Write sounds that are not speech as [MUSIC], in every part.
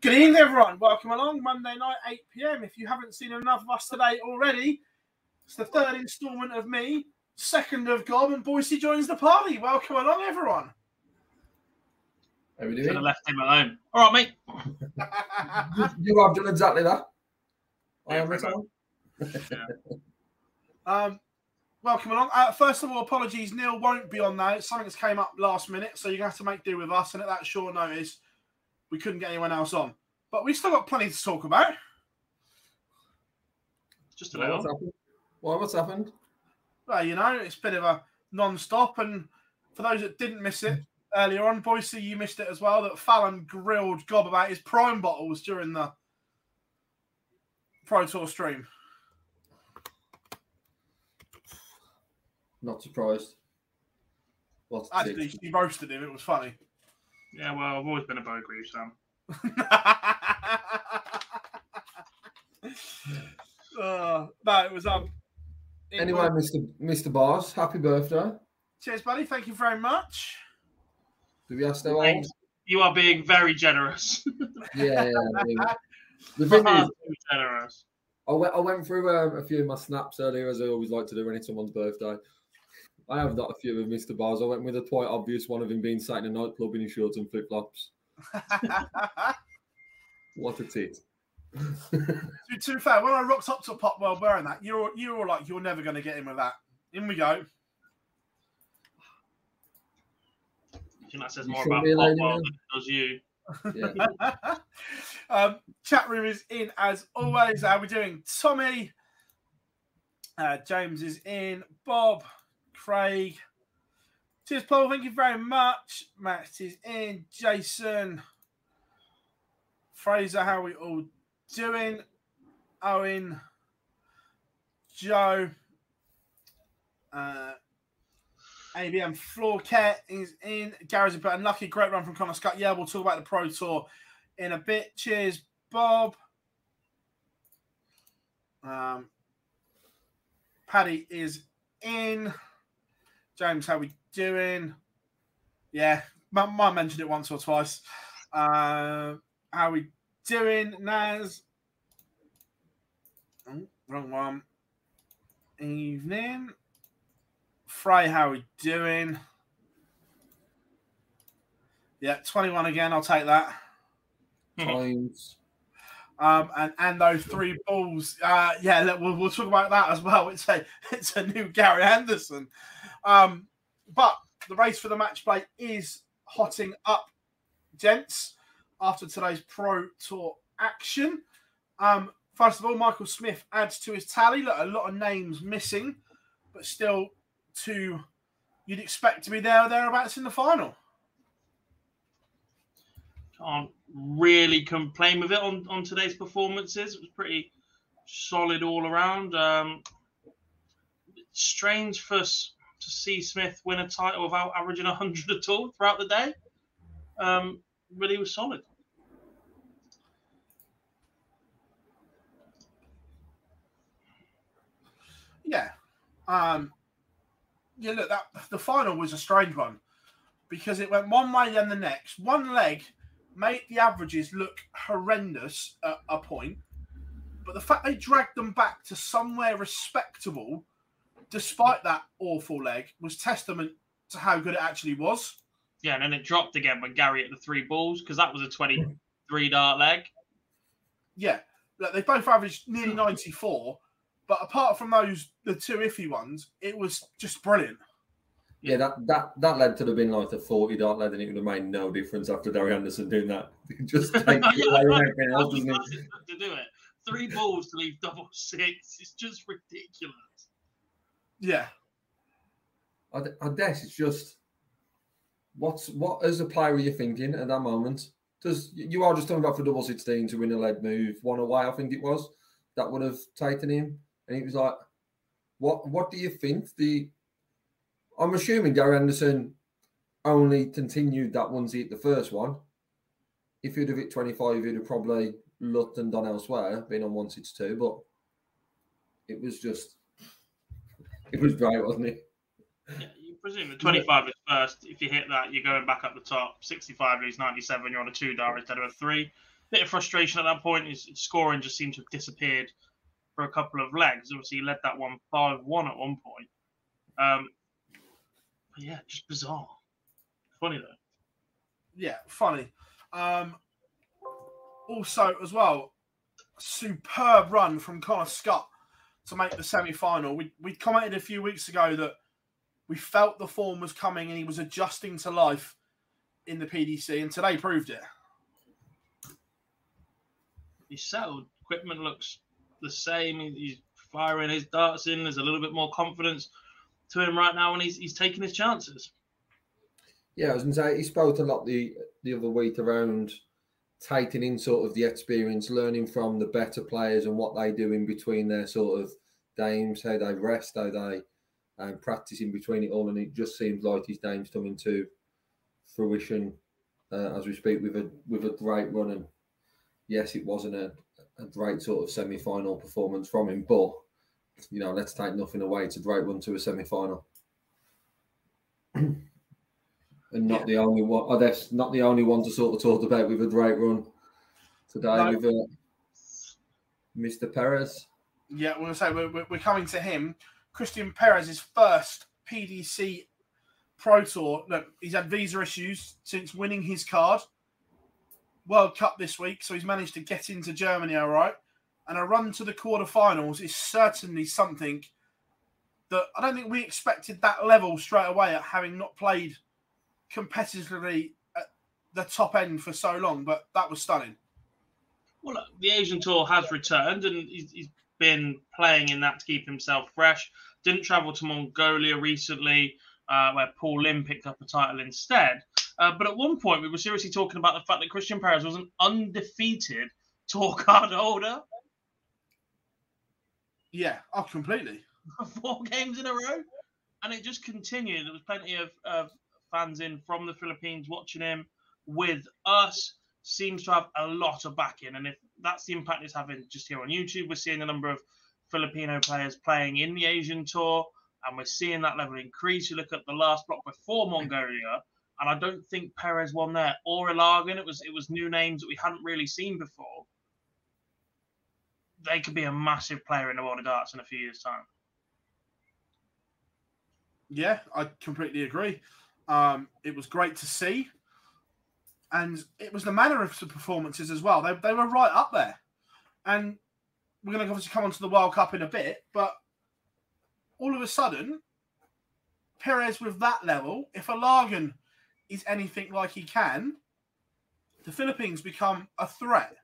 Good evening, everyone. Welcome along. Monday night, 8 pm. If you haven't seen enough of us today already, it's the third instalment of me, second of Gob, and Boise joins the party. Welcome along, everyone. How are we Should doing? have left him alone. All right, mate. you, you have done exactly that. I Yeah, am pretty retired. Um, welcome along. Uh, first of all, apologies. Neil won't be on now. Something that's came up last minute, so you're going to have to make do with us. And at that short notice, we couldn't get anyone else on. But we've still got plenty to talk about. Just a Why, what's little. happened? Why, what's happened? Well, you know, it's a bit of a non-stop. And for those that didn't miss it earlier on, Boise, you missed it as well. That Fallon grilled Gob about his prime bottles during the Pro Tour stream. Not surprised. Lots Actually, ticks. she roasted him. It was funny. Yeah, well, I've always been a bow grief, Sam. [LAUGHS] uh, no, it was um. it Anyway, was- Mr. Mr. Bars, happy birthday. cheers, buddy. Thank you very much. Do we ask how Thanks. You are being very generous. Yeah, yeah. I [LAUGHS] the thing is, too generous. I went, I went through uh, a few of my snaps earlier, as I always like to do when it's someone's birthday. I have got a few of Mr. Bars. I went with a quite obvious one of him being sat in a nightclub in his shorts and flip flops. [LAUGHS] What a tit. to, to be fair, when I rocked up to Pop World wearing that, you're you were like, you're never going to get him with that. In we go. I think that says You more about be Pop World than it does you. Yeah. [LAUGHS] um, chat room is in as always. How we doing, Tommy? Uh, James is in. Bob, Craig. Cheers, Paul. Thank you very much. Max is in. Jason, Fraser. How are we all doing? Owen, Joe. Uh, ABM floor cat is in. Gary's a bit unlucky. Great run from Connor Scott. Yeah, we'll talk about the Pro Tour in a bit. Cheers, Bob. Um, Paddy is in. James, how we doing? Yeah, might, might mentioned it once or twice. Uh, how we doing, Naz? Oh, wrong one. Evening. Frey, how we doing? Yeah, 21 again. I'll take that. Times. Um, and and those three balls, uh, yeah, look, we'll, we'll talk about that as well. [LAUGHS] It's a it's a new Gary Anderson, um, but the race for the match play is hotting up, gents. after today's Pro Tour action. Um, first of all, Michael Smith adds to his tally. Look, a lot of names missing, but still two you'd expect to be there or thereabouts in the final. Can't really complain with it on, on today's performances. It was pretty solid all around. Um, strange for to see Smith win a title without averaging 100 at all throughout the day. Um, but he was solid. Yeah. Um, yeah, look, that the final was a strange one because it went one way then the next. One leg made the averages look horrendous at a point, but the fact they dragged them back to somewhere respectable, despite that awful leg, was testament to how good it actually was. Yeah, and then it dropped again when Gary hit the three balls because that was a 23 dart leg. Yeah, look, they both averaged nearly 94, but apart from those, the two iffy ones, it was just brilliant. Yeah, that that that lead to have been like a forty dart lead, and it would have made no difference after Gary Anderson doing that. [LAUGHS] Just [LAUGHS] take it away from everything else, doesn't it? to do it? Three balls to leave double six. It's just ridiculous. Yeah. I, I guess it's just what's what as a player are you thinking at that moment? Does you are just talking about for double sixteen to win a leg move one away? I think it was that would have taken him, and he was like, "What? What do you think?" The I'm assuming Gary Anderson only continued that once he hit the first one. If he'd have hit 25, he'd have probably looked and done elsewhere, been on 162, but it was just, it was great, wasn't it? Yeah, you presume the 25 is first. If you hit that, you're going back up the top. 65 leaves 97. You're on a two dart instead of a three. Bit of frustration at that point. His his scoring just seemed to have disappeared for a couple of legs. Obviously, he led that one 5 1 at one point. Um, but yeah, just bizarre. Funny though. Yeah, funny. Um, also, as well, superb run from Connor Scott to make the semi final. We, we commented a few weeks ago that we felt the form was coming and he was adjusting to life in the PDC, and today proved it. He's settled. Equipment looks the same. He's firing his darts in. There's a little bit more confidence to him right now, and he's, he's taking his chances. Yeah, I was going to say he spoke a lot the the other week around tightening sort of the experience, learning from the better players and what they do in between their sort of games, how they rest, how they um, practice in between it all, and it just seems like his game's coming to fruition uh, as we speak with a with a great run. And yes, it wasn't a, a great sort of semi final performance from him, but you know, let's take nothing away. It's a great run to a semi final. [CLEARS THROAT] and not the only one. Oh, that's not the only one to sort of talk about with a great run today No. with uh, Mr. Perez. Yeah, we're going to say we're- we're coming to him. Christian Perez's first PDC Pro Tour. Look, he's had visa issues since winning his card. World Cup this week, so he's managed to get into Germany all right. And a run to the quarterfinals is certainly something that I don't think we expected that level straight away at having not played competitively at the top end for so long, but that was stunning. Well, look, the Asian tour has returned, and he's, he's been playing in that to keep himself fresh. Didn't travel to Mongolia recently, uh, where Paul Lim picked up a title instead. Uh, but at one point, we were seriously talking about the fact that Christian Perez was an undefeated tour card holder Yeah, oh, completely. [LAUGHS] four games in a row, and it just continued. There was plenty of, of fans in from the Philippines watching him with us. Seems to have a lot of backing, and if that's the impact it's having just here on YouTube, we're seeing the number of Filipino players playing in the Asian tour, and we're seeing that level increase. You look at the last block before Mongolia, and I don't think Perez won there or Ilagan. It was it was new names that we hadn't really seen before. They could be a massive player in the world of darts in a few years' time. Yeah, I completely agree. Um, it was great to see. And it was the manner of the performances as well. They, they were right up there. And we're going to obviously come on to the World Cup in a bit, but all of a sudden, Perez with that level, if Ilagan is anything like he can, the Philippines become a threat?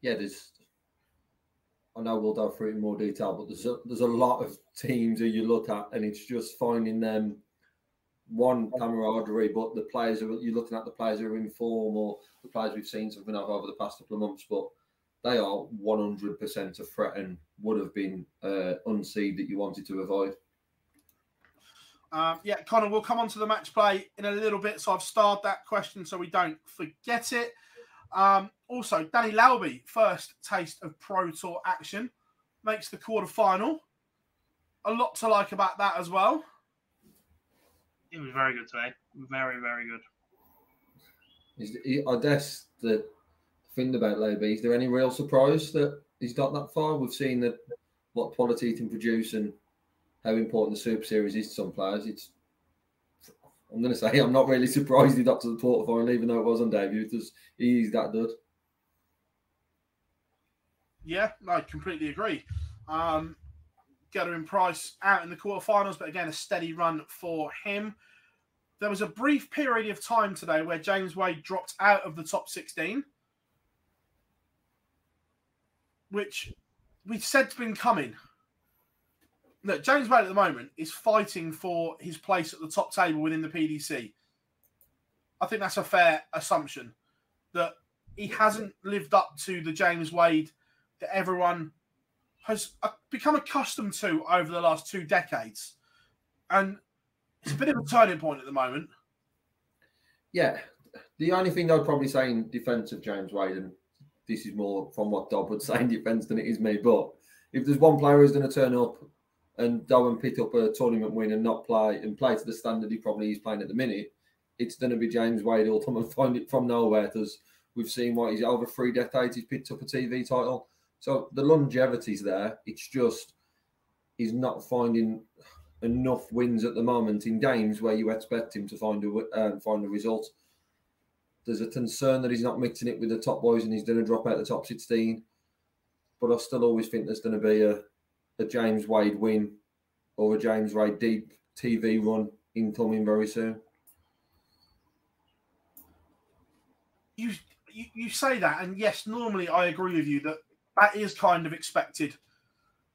Yeah, there's. I know we'll go through it in more detail, but there's a, there's a lot of teams that you look at, and it's just finding them one camaraderie, but the players are you're looking at the players who are in form or the players we've seen something of over the past couple of months, but they are 100% a threat and would have been uh, unseed that you wanted to avoid. Um, yeah, Connor, we'll come on to the match play in a little bit. So I've starred that question so we don't forget it. Um, also, Danny Lauby, first taste of Pro Tour action, makes the quarter final. A lot to like about that as well. It was very good today. Very, very good. Is I guess the thing about Lauby, is there any real surprise that he's got that far? We've seen that what quality he can produce and how important the Super Series is to some players. It's I'm going to say [LAUGHS] I'm not really surprised he got to the quarterfinal, even though it was on debut, because he's that good. Yeah, I completely agree. Um, Gerwyn Price out in the quarterfinals, but again, a steady run for him. There was a brief period of time today where James Wade dropped out of the top 16, which we said's been coming. Look, James Wade at the moment is fighting for his place at the top table within the PDC. I think that's a fair assumption that he hasn't lived up to the James Wade that everyone has uh, become accustomed to over the last two decades. And it's a bit of a turning point at the moment. Yeah. The only thing I'd probably say in defence of James Wade, and this is more from what Dob would say in defence than it is me, but if there's one player who's going to turn up and go and pick up a tournament win and not play and play to the standard he probably is playing at the minute, it's going to be James Wade. He'll come and find it from nowhere because we've seen what he's over three decades. He's picked up a TV title. So the longevity's there. It's just he's not finding enough wins at the moment in games where you expect him to find a uh, find a result. There's a concern that he's not mixing it with the top boys and he's going to drop out the top 16. But I still always think there's going to be a, a James Wade win or a James Wade deep TV run incoming very soon. You, you you say that, and yes, normally I agree with you that that is kind of expected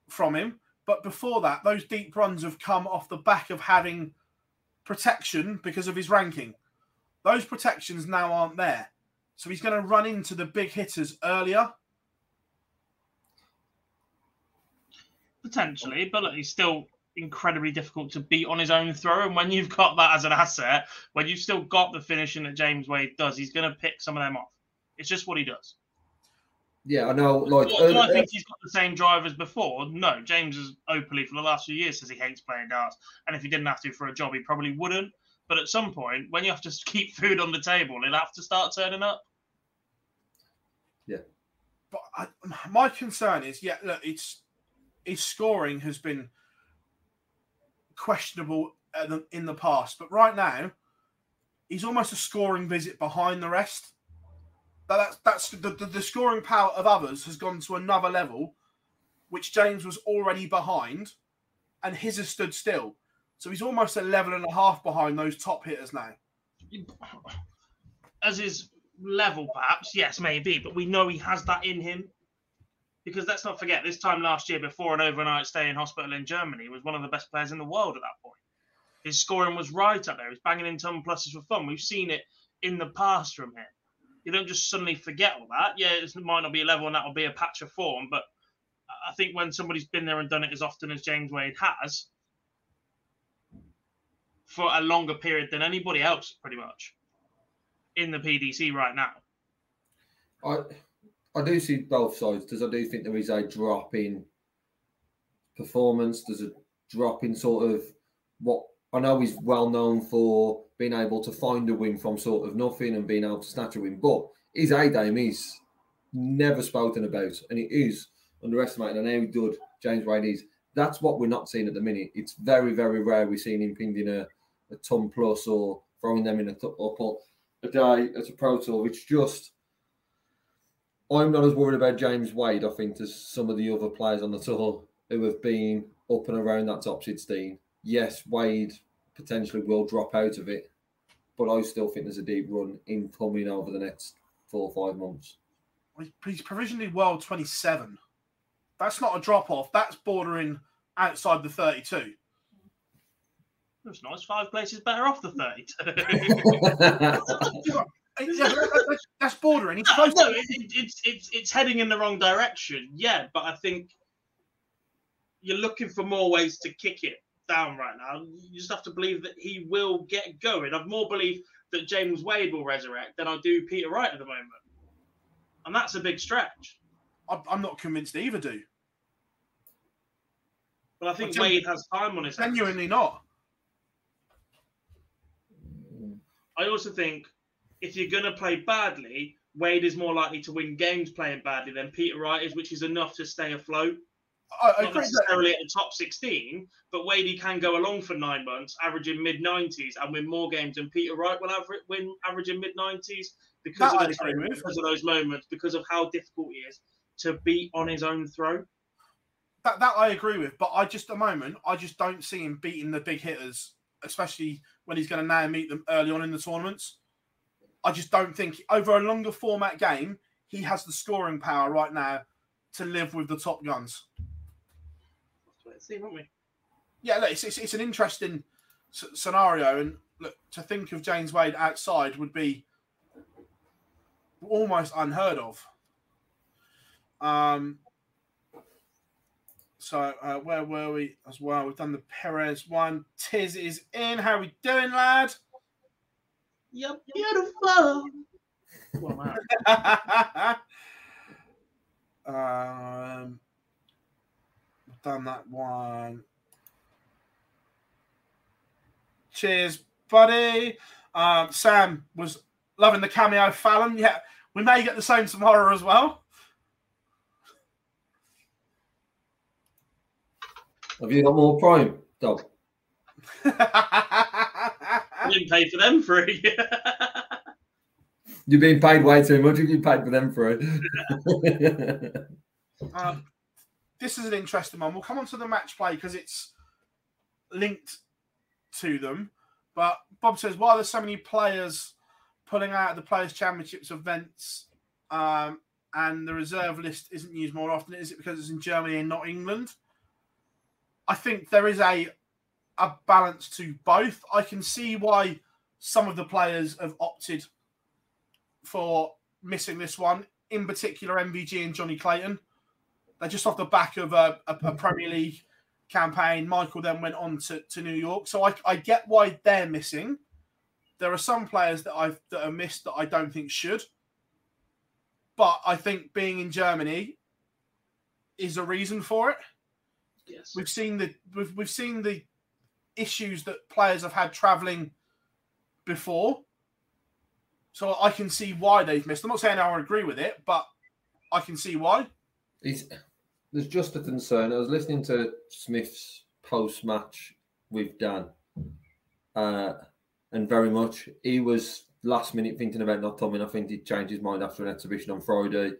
from him. But before that, those deep runs have come off the back of having protection because of his ranking. Those protections now aren't there. So he's going to run into the big hitters earlier. Potentially, but look, he's still incredibly difficult to beat on his own throw. And when you've got that as an asset, when you've still got the finishing that James Wade does, he's going to pick some of them off. It's just what he does. Yeah, I know. Like, do, do I think he's got the same drive as before? No, James has openly for the last few years says he hates playing darts, and if he didn't have to for a job, he probably wouldn't. But at some point, when you have to [LAUGHS] keep food on the table, he'll have to start turning up. Yeah, but I, my concern is, yeah, look, it's his scoring has been questionable in the past, but right now, he's almost a scoring visit behind the rest that's that's the, the, the scoring power of others has gone to another level, which James was already behind, and his has stood still. So he's almost a level and a half behind those top hitters now. As his level, perhaps, yes, maybe, but we know he has that in him. Because let's not forget, this time last year, before an overnight stay in hospital in Germany, he was one of the best players in the world at that point. His scoring was right up there. He's banging in ton pluses for fun. We've seen it in the past from him you don't just suddenly forget all that. Yeah, it might not be a level and that will be a patch of form, but I think when somebody's been there and done it as often as James Wade has for a longer period than anybody else, pretty much in the PDC right now. I I do see both sides because I do think there is a drop in performance. There's a drop in sort of what I know he's well known for being able to find a win from sort of nothing and being able to snatch a win. But his A game is never spoken about, and it is underestimated. And how good James Wade is. That's what we're not seeing at the minute. It's very, very rare we're seeing him pinging a, a ton plus or throwing them in a, t- a day as a pro tour, which just. I'm not as worried about James Wade, I think, as some of the other players on the tour who have been up and around that top 16. Yes, Wade potentially will drop out of it. but I still think there's a deep run in coming over the next four or five months. He's provisionally world 27. That's not a drop off. That's bordering outside the 32. It's nice. Five places better off the 32. [LAUGHS] [LAUGHS] that's bordering. He's close. No, it, it, it's it's it's heading in the wrong direction. Yeah, but I think you're looking for more ways to kick it down right now. You just have to believe that he will get going. I've more belief that James Wade will resurrect than I do Peter Wright at the moment, and that's a big stretch. I'm not convinced either do. But I think well, Wade has time on his hands. Genuinely not. I also think if you're going to play badly, Wade is more likely to win games playing badly than Peter Wright is, which is enough to stay afloat. I, I Not necessarily at the top 16, but Wadey can go along for nine months, averaging mid 90s, and win more games than Peter Wright will average, win averaging mid 90s because of, those, because of those moments, because of how difficult he is to beat on his own throw. That, that I agree with, but I just, a moment, I just don't see him beating the big hitters, especially when he's going to now meet them early on in the tournaments. I just don't think over a longer format game, he has the scoring power right now to live with the top guns. Let's see, won't we? Yeah, look, it's, it's, it's an interesting s- scenario, and look, to think of James Wade outside would be almost unheard of. Um, so uh, where were we as well? We've done the Perez one. Tiz is in. How we doing, lad? You're beautiful. [LAUGHS] um, done that one. Cheers, buddy. Um, Sam was loving the cameo Fallon. Yeah, we may get the same tomorrow as well. Have you got more Prime, Dog? [LAUGHS] I didn't pay for them free. You've been paid way too much. If You've been paid for them free. um, this is an interesting one. We'll come on to the match play because it's linked to them. But Bob says, why are there so many players pulling out of the Players' Championships events um, and the reserve list isn't used more often? Is it because it's in Germany and not England? I think there is a a balance to both. I can see why some of the players have opted for missing this one, in particular MVG and Jonny Clayton. They're just off the back of a, a, a Premier League campaign. Michael then went on to, to New York. So I, I get why they're missing. There are some players that I've that are missed that I don't think should. But I think being in Germany is a reason for it. Yes. We've seen the we've we've seen the issues that players have had traveling before. So I can see why they've missed. I'm not saying I agree with it, but I can see why. It's, there's just a concern. I was listening to Smith's post match with Dan, uh, and very much he was last minute thinking about not coming. I think he changed his mind after an exhibition on Friday.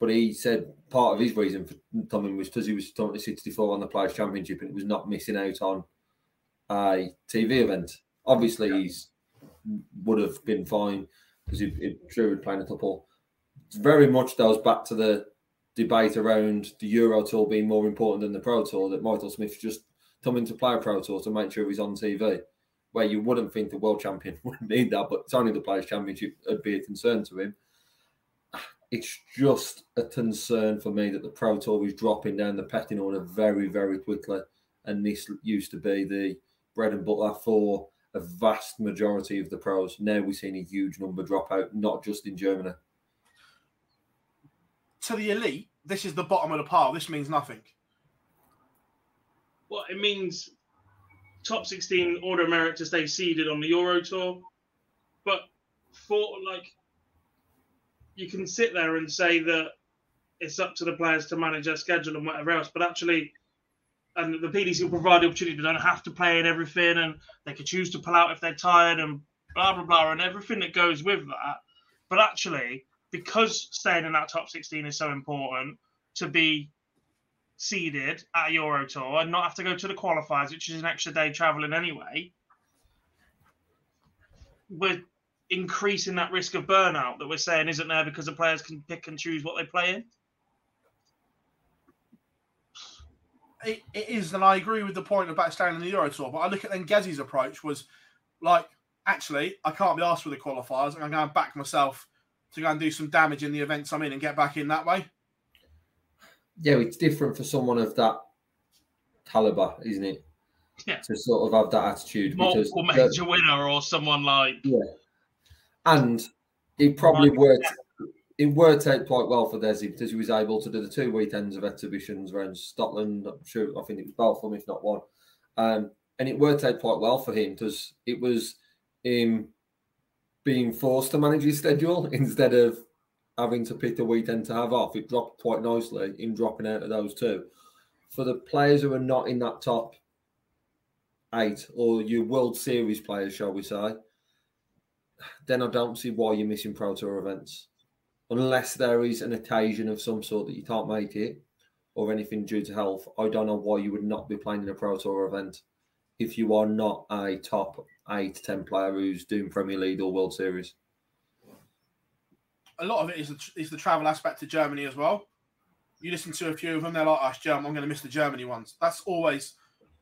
But he said part of his reason for coming was because he was to 64 on the Players' Championship and it was not missing out on a TV event. Obviously, yeah. he's would have been fine because he, he sure would playing a couple. It very much goes back to the debate around the Euro Tour being more important than the Pro Tour. That Michael Smith just coming to play a Pro Tour to make sure he's on TV. Where you wouldn't think the world champion [LAUGHS] would need that, but it's only the Players' Championship would be a concern to him. It's just a concern for me that the Pro Tour is dropping down the pecking order very, very quickly. And this used to be the bread and butter for a vast majority of the pros. Now we're seeing a huge number drop out, not just in Germany. To the elite, this is the bottom of the pile. This means nothing. Well, it means top 16 order merit to stay seeded on the Euro Tour. But for like, you can sit there and say that it's up to the players to manage their schedule and whatever else, but actually, and the PDC will provide the opportunity. They don't have to play in everything, and they could choose to pull out if they're tired, and blah blah blah, and everything that goes with that. But actually, because staying in that top 16 is so important to be seeded at a Euro Tour and not have to go to the qualifiers, which is an extra day traveling anyway. we're increasing that risk of burnout that we're saying isn't there because the players can pick and choose what they play in? It, it is, and I agree with the point about staying in the Euro Tour. But I look at then Gezzy's approach was like, actually, I can't be asked for the qualifiers. I'm going back myself to go and do some damage in the events I'm in and get back in that way. Yeah, it's different for someone of that caliber, isn't it? Yeah. To sort of have that attitude. because Multiple the- major winner or someone like Yeah. And it probably Right. worked. It worked out quite well for Desi because he was able to do the two weekends of exhibitions around Scotland. I'm sure, I think it was both of them, if not one. Um, and it worked out quite well for him because it was him being forced to manage his schedule [LAUGHS] instead of having to pick a weekend to have off. It dropped quite nicely in dropping out of those two. For the players who are not in that top eight or your World Series players, shall we say, then I don't see why you're missing Pro Tour events. Unless there is an occasion of some sort that you can't make it or anything due to health, I don't know why you would not be playing in a Pro Tour event if you are not a top eight, to 10 player who's doing Premier League or World Series. A lot of it is the, is the travel aspect to Germany as well. You listen to a few of them, they're like, "Oh, German. I'm going to miss the Germany ones." That's always.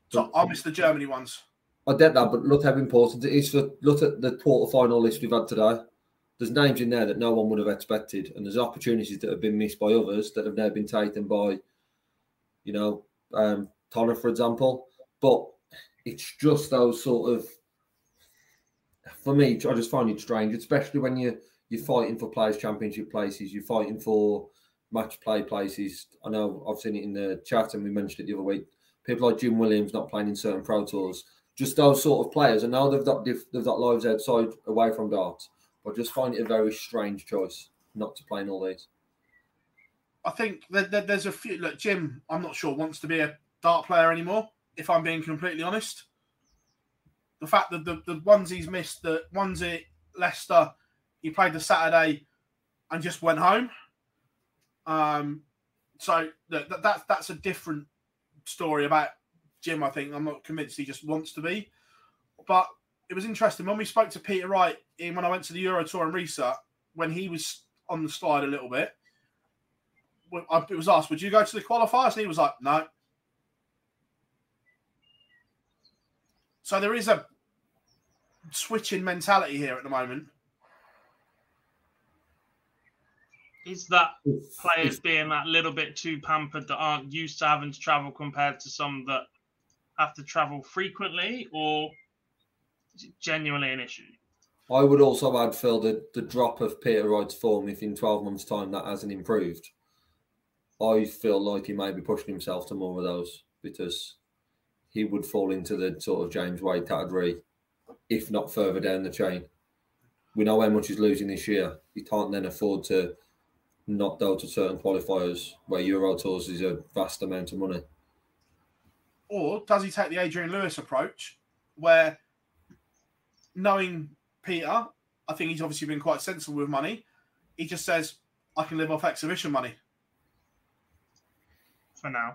So I'll miss the Germany ones. I get that, but look how important it is for look at the quarter-final list we've had today. There's names in there that no one would have expected, and there's opportunities that have been missed by others that have now been taken by, you know, um, Tonner, for example. But it's just those sort of, for me, I just find it strange, especially when you you're fighting for players' championship places, you're fighting for match play places. I know I've seen it in the chat, and we mentioned it the other week. People like Jim Williams not playing in certain pro tours just those sort of players. And now they've got they've got lives outside away from darts. I just find it a very strange choice not to play in all these. I think that, that there's a few. Look, Jim, I'm not sure wants to be a dart player anymore. If I'm being completely honest, the fact that the, the ones he's missed, the ones at Leicester, he played the Saturday and just went home. Um, so that, that that's a different story about Jim. I think I'm not convinced he just wants to be, but it was interesting when we spoke to Peter Wright in when I went to the Euro Tour and Riesa when he was on the slide a little bit it was asked, would you go to the qualifiers? And he was like, no. So there is a switching mentality here at the moment. is that players being that little bit too pampered that aren't used to having to travel compared to some that have to travel frequently, or is it genuinely an issue? I would also add, Phil, the, the drop of Peter Wright's form, if in 12 months' time that hasn't improved, I feel like he may be pushing himself to more of those because he would fall into the sort of James Wade category, if not further down the chain. We know how much he's losing this year. He can't then afford to not go to certain qualifiers where Euro Tours is a vast amount of money. Or does he take the Adrian Lewis approach where knowing Peter, I think he's obviously been quite sensible with money. He just says, I can live off exhibition money. For now,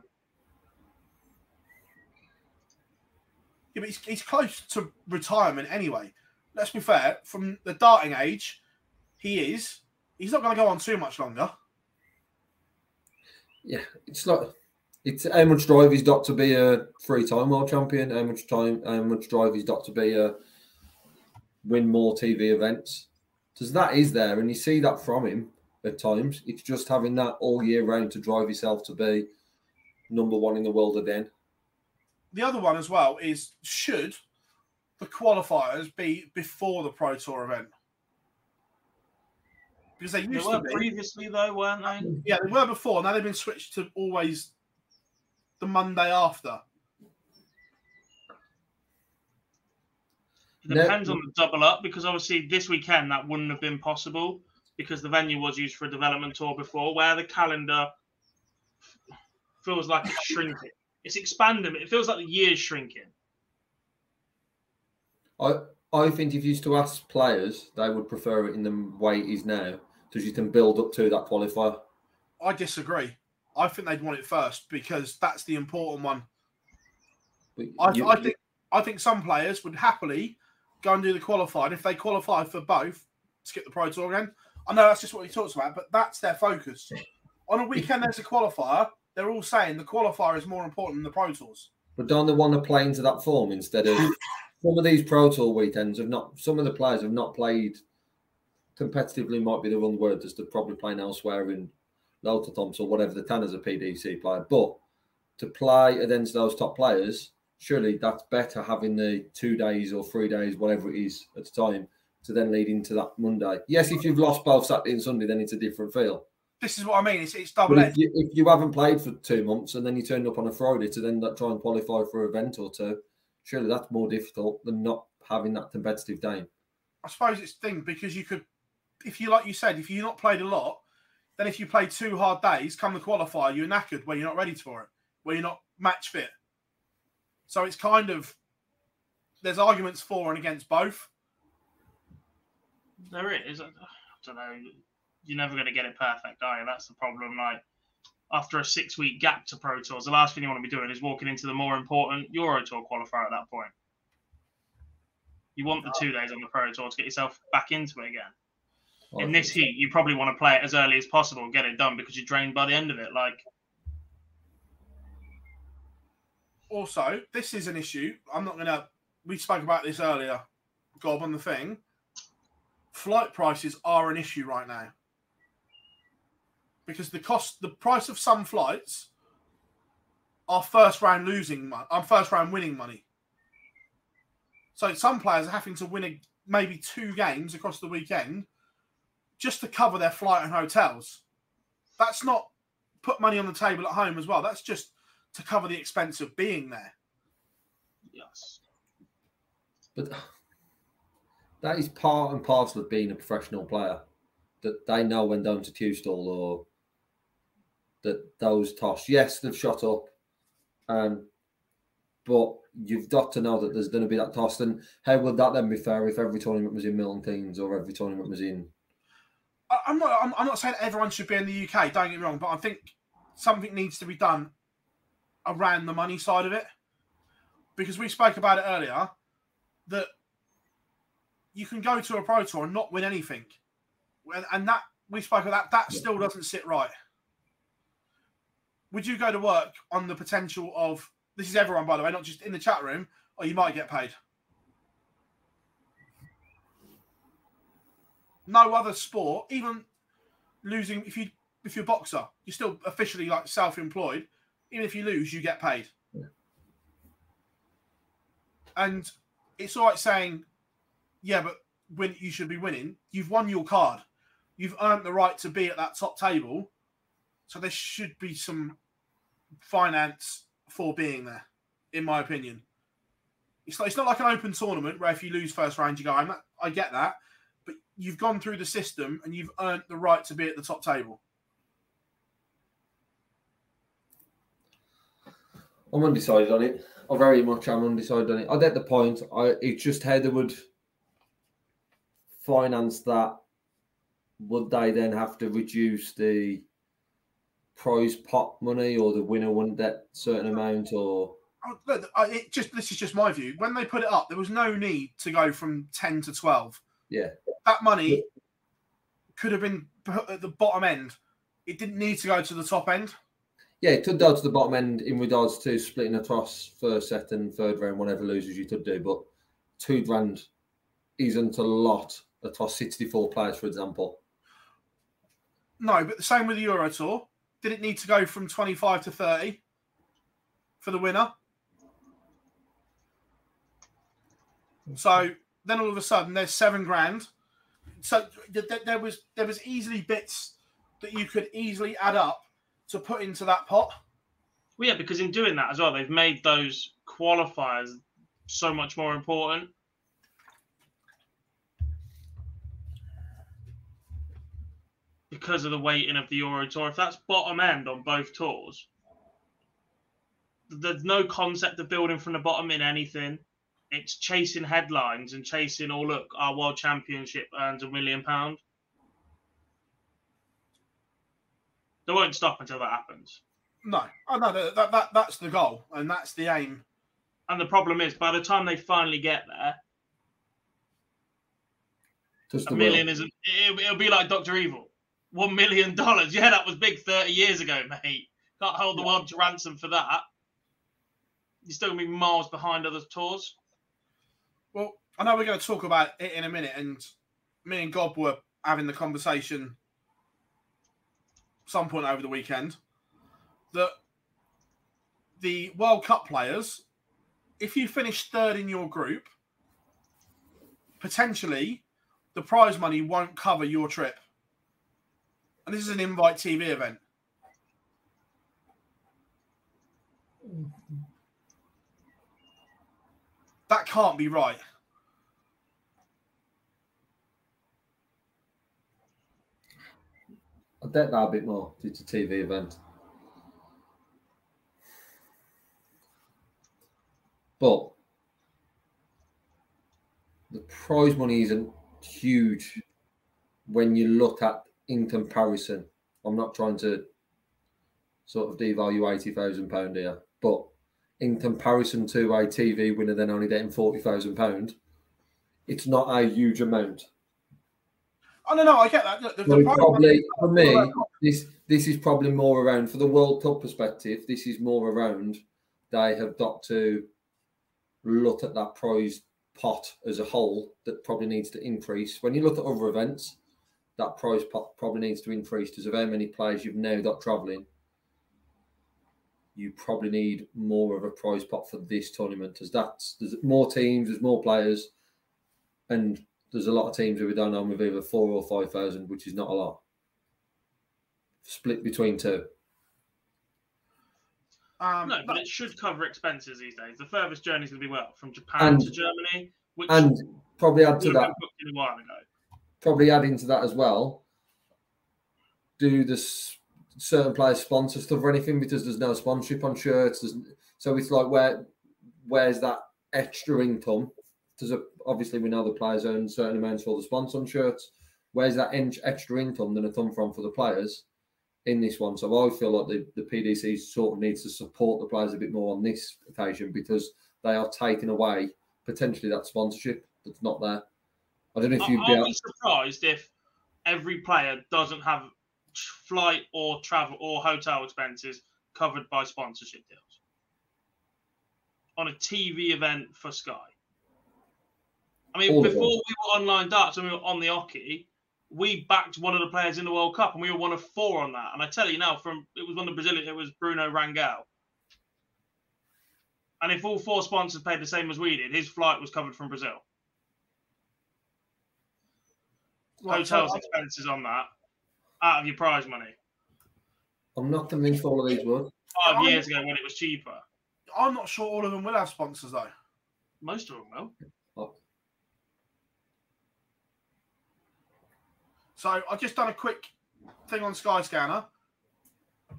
Yeah, but he's, he's close to retirement anyway. Let's be fair, from the darting age, he is. He's not going to go on too much longer. Yeah, it's like it's how much drive he's got to be a three-time world champion. How much time, how much drive he's got to be a win more TV events. Because that is there, and you see that from him at times. It's just having that all year round to drive yourself to be number one in the world again. The other one as well is should the qualifiers be before the Pro Tour event? Because they they used were to be. previously though, weren't they? Yeah, they were before. Now they've been switched to always the Monday after. It No- depends on the double up because obviously this weekend that wouldn't have been possible because the venue was used for a development tour before, where the calendar feels like it's shrinking. It's expanding. but It feels like the year's shrinking. I I think if you used to ask players, they would prefer it in the way it is now, because you can build up to that qualifier. I disagree. I think they'd want it first because that's the important one. But I, you- I think I think some players would happily go and do the qualifying. If they qualify for both, skip the Pro Tour again. I know that's just what he talks about, but that's their focus. On a weekend, there's a qualifier. They're all saying the qualifier is more important than the Pro Tours. But don't they want to play into that form instead of [LAUGHS] some of these Pro Tour weekends have not some of the players have not played competitively might be the wrong word, just to probably playing elsewhere in Lota Thompson or whatever the Tanners a PDC player. But to play against those top players, surely that's better having the two days or three days, whatever it is at the time, to then lead into that Monday. Yes, if you've lost both Saturday and Sunday, then it's a different feel. This is what I mean. It's, it's double But if you, if you haven't played for two months and then you turned up on a Friday to then try and qualify for an event or two, surely that's more difficult than not having that competitive game. I suppose it's thing because you could, if you like you said, if you're not played a lot, then if you play two hard days, come the qualifier, you're knackered where you're not ready for it, where you're not match fit. So it's kind of there's arguments for and against both. There is. I don't know. You're never going to get it perfect, are you? That's the problem. Like after a six week gap to Pro Tours, the last thing you want to be doing is walking into the more important Euro Tour qualifier at that point. You want the two days on the Pro Tour to get yourself back into it again. In this heat, you probably want to play it as early as possible, get it done because you're drained by the end of it. Like Also, this is an issue. I'm not gonna. We spoke about this earlier, Gob on the thing. Flight prices are an issue right now because the cost, the price of some flights are first round losing money, are um, first round winning money. So some players are having to win a, maybe two games across the weekend just to cover their flight and hotels. That's not put money on the table at home as well. That's just to cover the expense of being there. yes, But [SIGHS] that is part and parcel of being a professional player. That they know when down to Q School or that those toss. Yes, they've shot up. Um, but you've got to know that there's going to be that toss. And how would that then be fair if every tournament was in Milton Keynes or every tournament was in? I'm not. I'm, I'm not saying everyone should be in the UK. Don't get me wrong, but I think something needs to be done around the money side of it, because we spoke about it earlier that you can go to a pro tour and not win anything, and, and that we spoke about that. That still doesn't sit right. Would you go to work on the potential of this is everyone, by the way, not just in the chat room, or you might get paid? no other sport, even losing if you if you're a boxer, you're still officially like self-employed. Even if you lose, you get paid. Yeah. And it's all right saying, yeah, but when you should be winning, you've won your card. You've earned the right to be at that top table. So there should be some finance for being there, in my opinion. It's not, it's not like an open tournament where if you lose first round, you go, I'm I get that but you've gone through the system and you've earned the right to be at the top table. I'm undecided on it. I very much am undecided on it. I get the point. I it's just how they would finance that. Would they then have to reduce the prize pot money, or the winner wouldn't get certain amount, or Oh, look, it just this is just my view. When they put it up, there was no need to go from ten to twelve. yeah, That money could have been put at the bottom end. It didn't need to go to the top end. yeah, it could go to the bottom end in regards to splitting a toss first, second, third round, whatever losers you could do. But two grand isn't a lot. A toss sixty-four players, for example. No, but the same with the Euro Tour. Did it need to go from twenty-five to thirty for the winner? So then all of a sudden there's seven grand. So th- th- there was there was easily bits that you could easily add up to put into that pot. well, yeah, because in doing that as well, they've made those qualifiers so much more important. Because of the weighting of the Euro Tour, if that's bottom end on both tours, there's no concept of building from the bottom in anything. It's chasing headlines and chasing, oh look, our world championship earns a million pound. They won't stop until that happens. No, I know that, that, that that's the goal and that's the aim. And the problem is, by the time they finally get there, Just A the million will. isn't. It'll, it'll be like Doctor Evil. One million dollars. Yeah, that was big thirty years ago, mate. Can't hold the world to ransom for that. You're still gonna be miles behind other tours. Well, I know we're going to talk about it in a minute, and me and Gob were having the conversation some point over the weekend that the World Cup players, if you finish third in your group, potentially the prize money won't cover your trip. And this is an invite TV event. That can't be right. I bet that a bit more. It's a TV event. But the prize money isn't huge when you look at in comparison. I'm not trying to sort of devalue eighty thousand pound here, but in comparison to a TV winner then only getting forty thousand pound, it's not a huge amount. Oh no, no, I get that. The, the probably for me, this this is probably more around for the World Cup perspective. This is more around they have got to look at that prize pot as a whole that probably needs to increase. When you look at other events, that prize pot probably needs to increase because of how many players you've now got travelling. You probably need more of a prize pot for this tournament as that's there's more teams, there's more players, and there's a lot of teams who are done on with either four or five thousand, which is not a lot. Split between two. Um, No, but it should cover expenses these days. The furthest journey is going to be well from Japan And- to Germany, which And probably add to that, booked in a while ago. Probably add into that as well. Do this certain players sponsor stuff or anything because there's no sponsorship on shirts. So it's like where where's that extra income? There's a, obviously we know the players earn certain amounts for the sponsor on shirts. Where's that extra income going to come from for the players in this one? So I feel like the, the PDC sort of needs to support the players a bit more on this occasion because they are taking away potentially that sponsorship that's not there. I don't know if you'd be I'll able, be surprised if every player doesn't have flight or travel or hotel expenses covered by sponsorship deals on a TV event for Sky. I mean, All before we were online darts and we were on the hockey, we backed one of the players in the World Cup and we were one of four on that. And I tell you now, from it was one of the Brazilian, it was Bruno Rangel. And if all four sponsors paid the same as we did, his flight was covered from Brazil. Right, so hotels I- expenses on that out of your prize money. I'm not convinced all of these would. 5 I'm- years ago when it was cheaper. I'm not sure all of them will have sponsors though. Most of them will. Oh, So I've just done a quick thing on Skyscanner.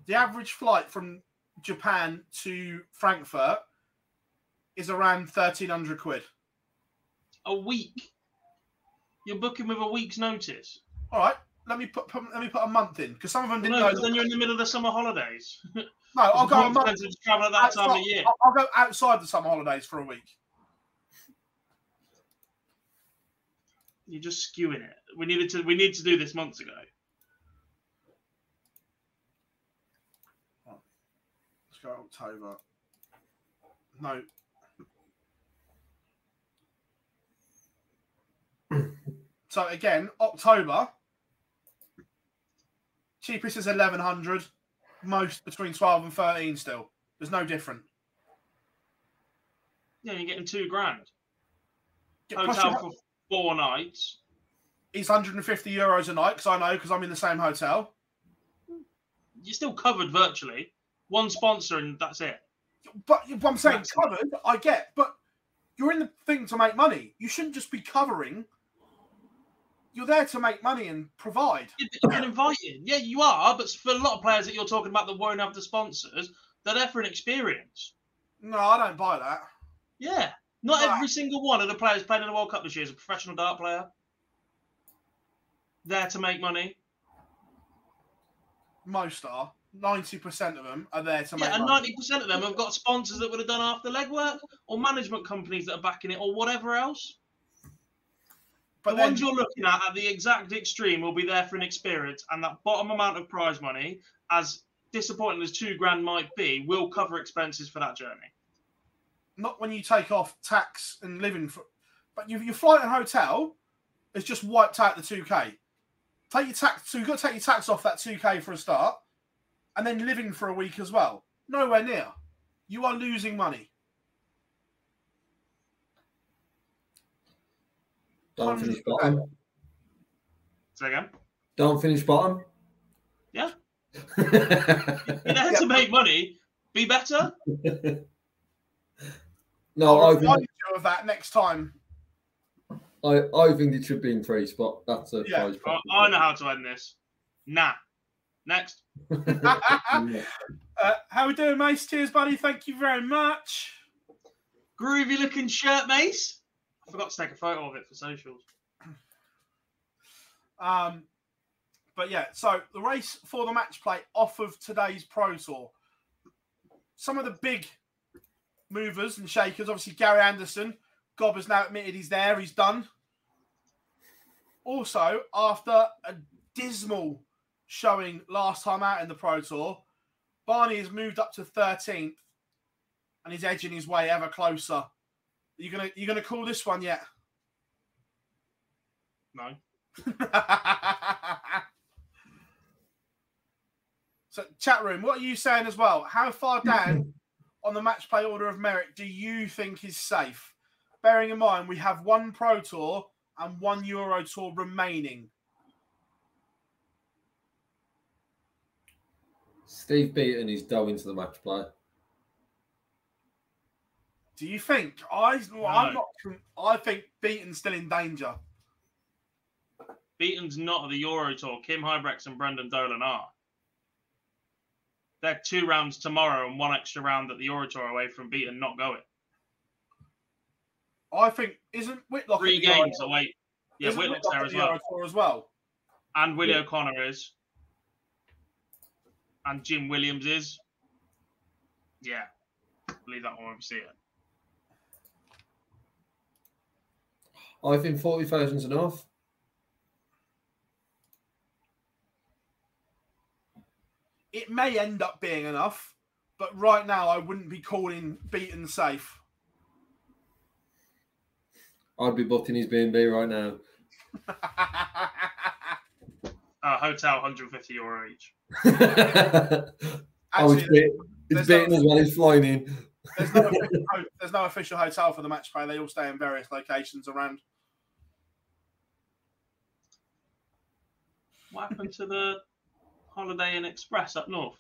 The average flight from Japan to Frankfurt is around thirteen hundred quid. A week. You're booking with a week's notice. All right, let me put, put let me put a month in because some of them didn't No, know. because then you're in the middle of the summer holidays. [LAUGHS] no, I'll go a month. to travel at that time of outside- year. I'll, I'll go outside the summer holidays for a week. You're just skewing it. We needed to. We need to do this months ago. Let's go October. No. So again, October. Cheapest is eleven hundred. Most between twelve and thirteen. Still, there's no different. Yeah, you're getting two grand. Hotel for four nights. It's 150 euros a night because I know because I'm in the same hotel. You're still covered virtually. One sponsor and that's it. But what I'm saying That's- covered, I get, but you're in the thing to make money. You shouldn't just be covering. You're there to make money and provide. Yeah, You're invited. Yeah, you are. But for a lot of players that you're talking about that won't have the sponsors, they're there for an experience. No, I don't buy that. Yeah. Not Right. every single one of the players playing in the World Cup this year is a professional dart player. There to make money. Most are. 90% of them are there to make Yeah, and ninety percent of them have got sponsors that would have done half the legwork, or management companies that are backing it, or whatever else. But the then, ones you're looking at at the exact extreme will be there for an experience, and that bottom amount of prize money, as disappointing as two grand might be, will cover expenses for that journey. not when you take off tax and living for, but your, your flight and hotel is just wiped out the 2K. Take your tax, so you've got to take your tax off that 2K for a start, and then living for a week as well. Nowhere near. You are losing money. Don't finish bottom. Say again. Don't finish bottom. Yeah. [LAUGHS] You're there to make money. Be better. no, I'll I remind think, you of that next time. I, I think it should be increased, but that's a Yeah. prize. I, problem. I know how to end this. Nah. Next. Yeah. [LAUGHS] [LAUGHS] Uh, how we doing, Mace? Cheers, buddy. Thank you very much. Groovy looking shirt, Mace. I forgot to take a photo of it for socials. [CLEARS THROAT] Um, but yeah, so the race for the match play off of today's Pro Tour. Some of the big movers and shakers, obviously Gary Anderson. Gob has now admitted he's there, he's done. Also, after a dismal showing last time out in the Pro Tour, Barney has moved up to 13th and he's edging his way ever closer. You gonna you gonna call this one yet? No. [LAUGHS] so, chat room, what are you saying as well? How far [LAUGHS] down on the match play order of merit do you think is safe? Bearing in mind we have one Pro Tour and one Euro Tour remaining. Steve Beaton is dough into the match play. Do you think? I, I'm not. I think Beaton's still in danger. Beaton's not at the Euro Tour. Kim Huybrechts and Brendan Dolan are. They're two rounds tomorrow and one extra round at the Euro Tour away from Beaton not going. I think isn't Whitlock Three at the Euro- games away. Yeah, isn't Whitlock's Whitlock there as the well. Tour as well. And Willie Yeah. O'Connor is. And Jim Williams is. Yeah. Leave that one see it. I think 40,000 is enough. It may end up being enough, but right now I wouldn't be calling Beaton safe. I'd be booking his B&B right now. [LAUGHS] Uh, hotel, 150 euro each. [LAUGHS] oh, it's, Actually, bit, it's there's Beaton as well. He's flying in. There's no, official, there's no official hotel for the match play. They all stay in various locations around. What happened to the Holiday Inn Express up north?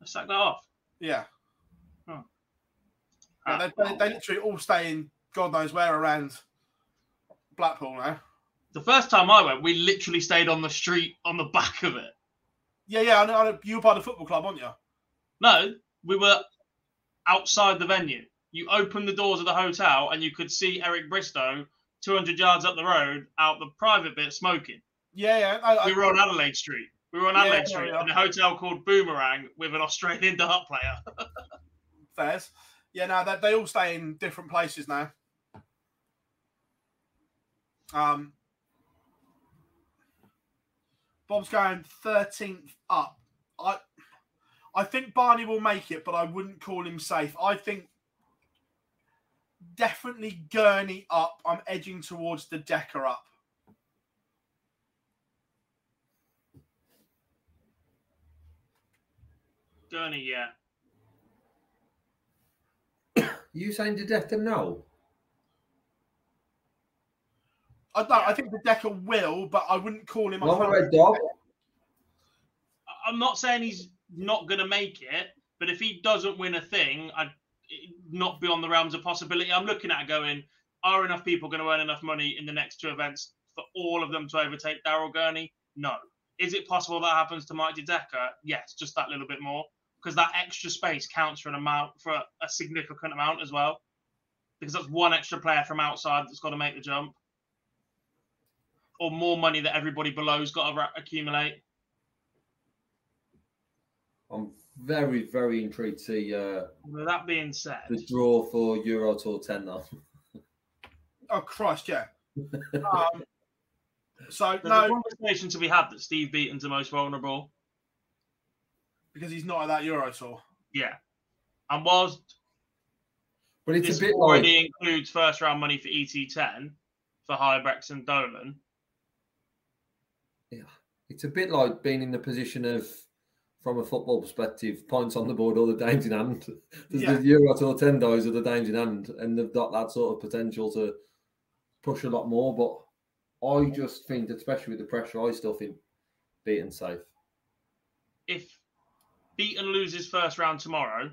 They sacked that off. Yeah, Ah, Yeah, they, they, they literally all stay in God knows where around Blackpool now. the first time I went, we literally stayed on the street on the back of it. Yeah, yeah, I know, I know. You were by the football club, weren't you? No, we were outside the venue. You opened the doors of the hotel and you could see Eric Bristow 200 yards up the road out the private bit smoking. Yeah, yeah. I, I, We were on Adelaide Street. We were on Adelaide yeah, Street yeah. in a hotel called Boomerang with an Australian [LAUGHS] dart player. Fairs. Yeah, no, they, they all stay in different places now. Um, Bob's going thirteenth up. I, I think Barney will make it, but I wouldn't call him safe. I think definitely Gurney up. I'm edging towards De Decker up. Gurney, yeah. [COUGHS] You saying to Decker no? I don't. I think De Decker will, but I wouldn't call him. a Long red dog. I'm not saying he's not going to make it, but if he doesn't win a thing, I'd not be on the realms of possibility. I'm looking at going, are enough people going to earn enough money in the next two events for all of them to overtake Daryl Gurney? No. Is it possible that happens to Mike Decker? Yes, just that little bit more. Because that extra space counts for an amount, for a, significant amount as well. Because that's one extra player from outside that's got to make the jump. Or more money that everybody below's got to accumulate. I'm very, very intrigued to see uh, With that being said, the draw for Euro Tour 10 though. [LAUGHS] Oh Christ, yeah. [LAUGHS] Um, so There's a no, conversation to be had that Steve Beaton's the most vulnerable. because he's not at that Euro tour. Yeah. And whilst But it's this a bit like already includes first round money for ET10 for Huybrechts and Dolan, Yeah, it's a bit like being in the position of, from a football perspective, points on the board, all the games in hand. [LAUGHS] There's Yeah. the Euro Tour ten guys are the games in hand, and they've got that sort of potential to push a lot more. But I just think, especially with the pressure, I still think Beaton safe. if Beaton loses first round tomorrow,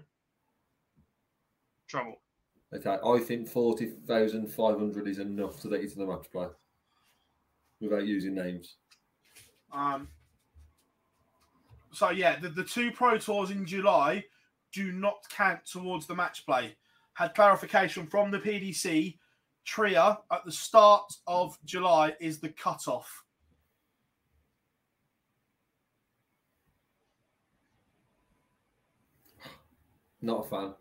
trouble. Okay, I think forty thousand five hundred is enough to get you to the match play without using names. Um, so yeah, the, the two pro tours in July do not count towards the match play. Had clarification from the PDC. Tria at the start of July is the cutoff. Not a fan.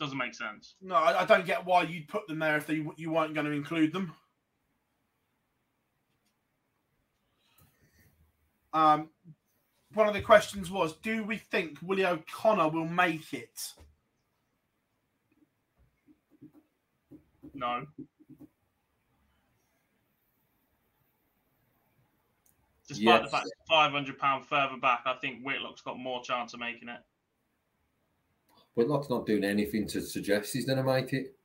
Doesn't make sense. No, I, I don't get why you'd put them there if they, you weren't going to include them. Um, one of the questions was, do we think Willie O'Connor will make it? No. Despite the fact it's five hundred pound further back, I think Whitlock's got more chance of making it. Whitlock's not doing anything to suggest he's going to make it.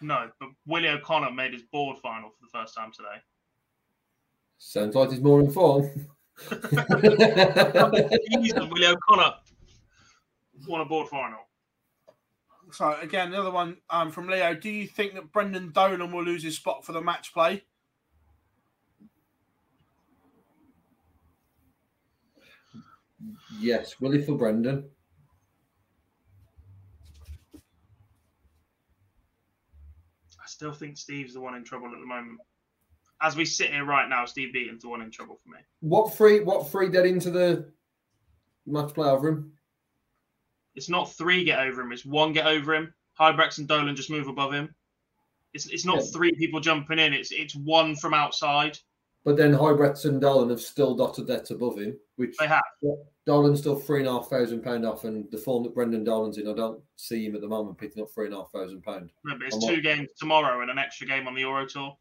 No, but Willie O'Connor made his board final for the first time today. Sounds like he's more in form. Jesus, [LAUGHS] Willie O'Connor won a board final. So again, the other one um, from Leo. Do you think that Brendan Dolan will lose his spot for the match play? yes, Willie for Brendan. I still think Steve's the one in trouble at the moment. As we sit here right now, Steve Beaton's the one in trouble for me. What three? What three get into the match play over him? It's not three get over him, it's one get over him. Huybrechts and Dolan just move above him. It's it's not Yeah. three people jumping in, it's it's one from outside. But then Huybrechts and Dolan have still dotted that above him, which They have. Dolan's still three and a half thousand pound off, and the form that Brendan Dolan's in, I don't see him at the moment picking up three and a half thousand pound. Remember, it's I'm two not- games tomorrow and an extra game on the Euro Tour.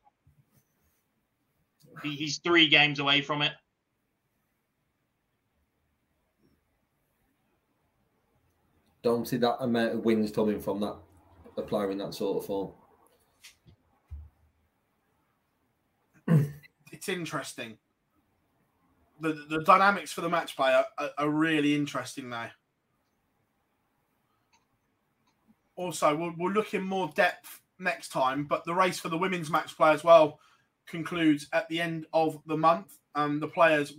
He, he's three games away from it. Don't see that amount of wins coming from that a player in that sort of form. [CLEARS THROAT] It's interesting. The the dynamics for the match play are, are, are really interesting now. Also, we'll, we'll look in more depth next time, but the race for the women's match play as well concludes at the end of the month. Um, the players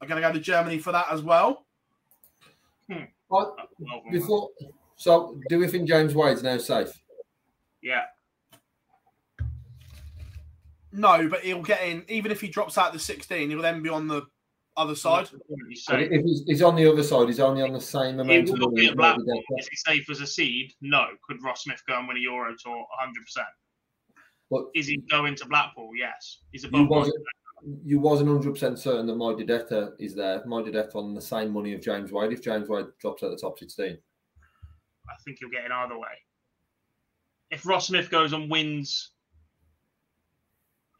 are going to go to Germany for that as well. I- Well, before, so do we think James Wade's now safe? yeah, No, but he'll get in. Even if he drops out the 16, he'll then be on the other side. That's the point he's if he's, he's on the other side, he's only on the same amount of will money. be at Blackpool. Is he safe as a seed? No. Could Ross Smith go and win a Euro Tour? 100%. But Is he going to Blackpool? Yes. He's you above one. wasn't, you wasn't 100% certain that Mike De Decker is there. Mike De Decker on the same money of James Wade. If James Wade drops out the top 16, I think he'll get in either way. If Ross Smith goes and wins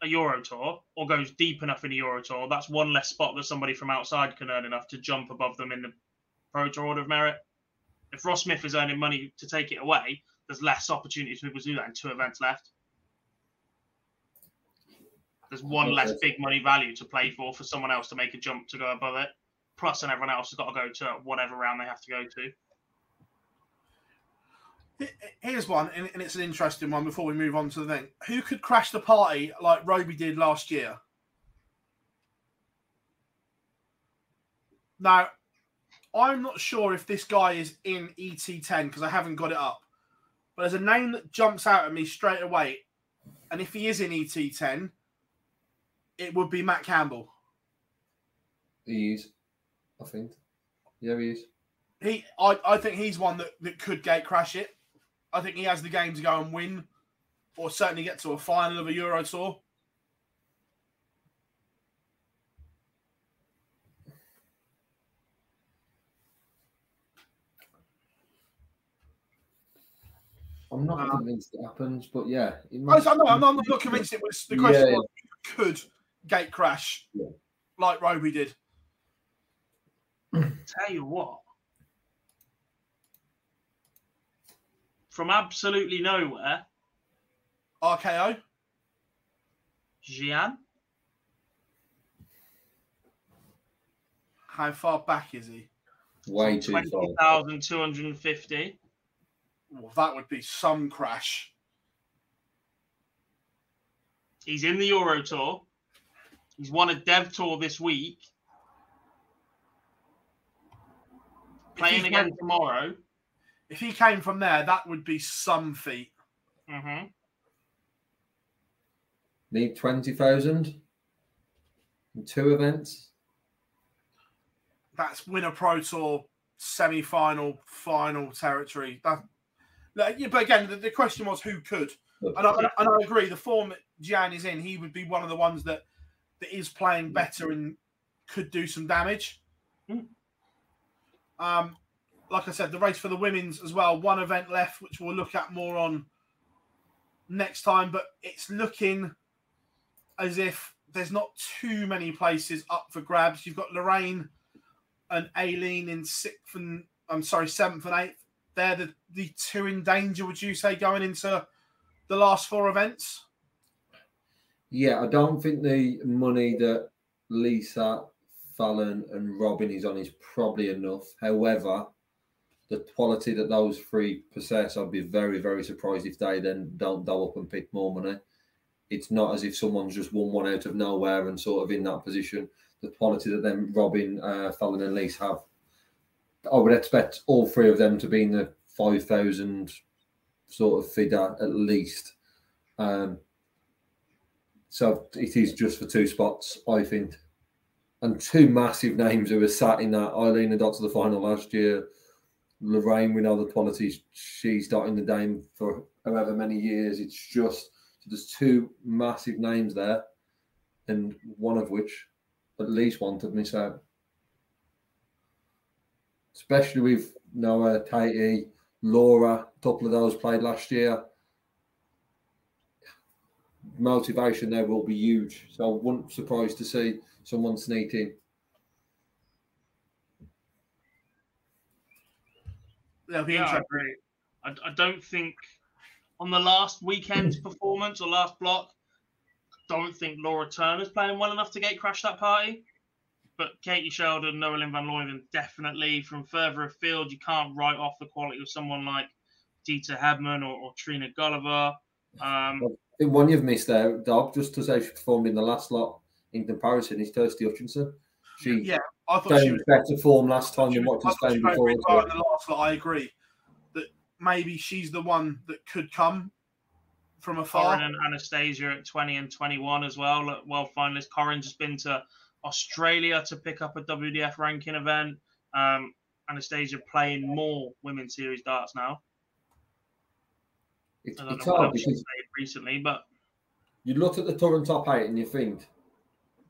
a Euro Tour or goes deep enough in a Euro Tour, that's one less spot that somebody from outside can earn enough to jump above them in the Pro Tour Order of Merit. If Ross Smith is earning money to take it away, there's less opportunities for people to do that in two events left. There's one less big money value to play for for someone else to make a jump to go above it. Plus, and everyone else has got to go to whatever round they have to go to. Here's one, and and it's an interesting one before we move on to the thing. Who could crash the party like Roby did last year? Now, I'm not sure if this guy is in ET10 because I haven't got it up. But there's a name that jumps out at me straight away. And if he is in ET10, it would be Matt Campbell. he is, I think. Yeah, he is. He, I, I think he's one that, that could gate crash it. I think he has the game to go and win or certainly get to a final of a Euro Tour. I'm not Um, convinced it happens, but yeah. I, must- I know, I'm, not, I'm not convinced it was the question Yeah. was could gate crash Yeah. like Roby did. [CLEARS THROAT] Tell you what. From absolutely nowhere, RKO. Gian. How far back is he? way too far. 20,250. Well, that would be some crash. He's in the Euro Tour. He's won a Dev Tour this week. Playing again went- tomorrow. If he came from there, that would be some feat. hmm Need 20,000 in two events. That's win a Pro Tour semi-final, final territory. That, like, yeah, but again, the, the question was who could, and I, and I- agree. The form that Gian is in, he would be one of the ones that that is playing better and could do some damage. Mm. Um, like I said, the race for the women's as well. One event left, which we'll look at more on next time. But it's looking as if there's not too many places up for grabs. You've got Lorraine and Aileen in sixth and I'm sorry, seventh and eighth. They're the, the two in danger, would you say, going into the last four events? Yeah, I don't think the money that Lisa, Fallon, and Robin is on is probably enough. However, the quality that those three possess, I'd be very, very surprised if they then don't double up and pick more money. It's not as if someone's just won one out of nowhere and sort of in that position. The quality that then Robin, uh, Fallon, and Lisa have, I would expect all three of them to be in the five thousand sort of figure at least. Um, so it is just for two spots, I think. And two massive names who were sat in that. Aileen had got to the final last year. Lorraine, we know the qualities she's got in the game for however many years. It's just there's two massive names there, and one of which at least to miss out. Especially with Noa, Katie, Laura, a couple of those played last year motivation there will be huge. So I wouldn't surprised to see someone sneak in. They'll be Yeah, I interesting. agree. I, I don't think on the last weekend's [LAUGHS] performance or last block, I don't think Laura Turner's playing well enough to get crash that party. But Katie Sheldon, Noa-Lynn van Leuven, definitely from further afield, you can't write off the quality of someone like Deta Hedman or, or Trina Gulliver. Um, I think one you've missed there, Dob, just to say she performed in the last lot in comparison, is Kirsty Hutchinson. She Yeah, I thought she was better form last time She than what was- she's I thought she gained played before. well well. in the last lot. I agree that maybe she's the one that could come from afar. Corrine and Anastasia at 20 and 21 as well. Look, World finalist. Corrine just been to Australia to pick up a WDF ranking event. Um, Anastasia playing more women's series darts now. It's, it's hard because recently, but you look at the current top eight and you think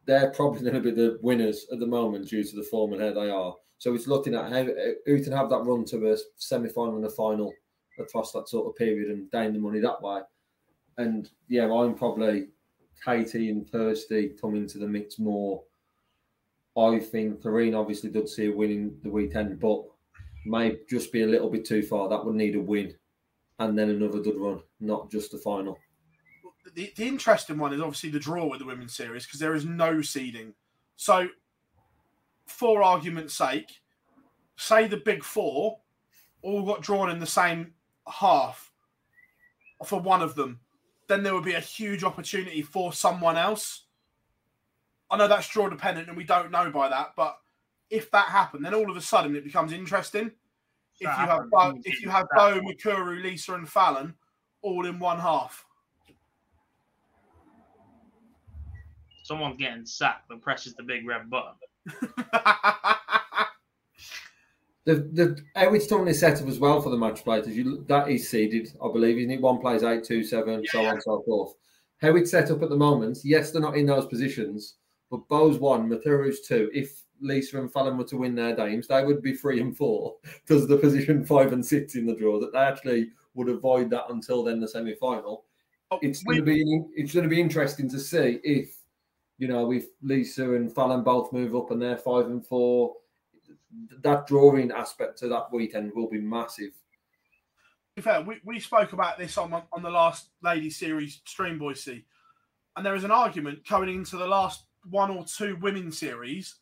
they're probably going to be the winners at the moment due to the form and how they are. So it's looking at how who can have that run to a semi-final and a final across that sort of period and gain the money that way. And yeah, I'm probably Katie and Kirsty come into the mix more. I think Corrine obviously did see a win in the weekend, but may just be a little bit too far. That would need a win and then another good run, not just the final. the, the interesting one is obviously the draw with the women's series because there is no seeding. So, for argument's sake, say the big four all got drawn in the same half for one of them, then there would be a huge opportunity for someone else. I know that's draw dependent and we don't know by that, but if that happened, then all of a sudden it becomes interesting. If you have happened. Beau, if you have Beau, one. Mikuru, Lisa, and Fallon all in one half. someone's getting sacked that presses the big red button. [LAUGHS] The the how it's currently set up as well for the match play. As you that is seeded, I believe, isn't it? One plays eight, two, seven, so on and so forth. How it's set up at the moment, yes, they're not in those positions, but Beau's one, Mikuru's two. If Lisa and Fallon were to win their games, they would be three and four because the position [LAUGHS] five and six in the draw. That they actually would avoid that until then the semi final. Oh, It's going to be it's going to be interesting to see if you know if Lisa and Fallon both move up and they're five and four. That drawing aspect to that weekend will be massive. be fair, we, we spoke about this on on the last ladies series stream Boise, and there is an argument going into the last one or two women's series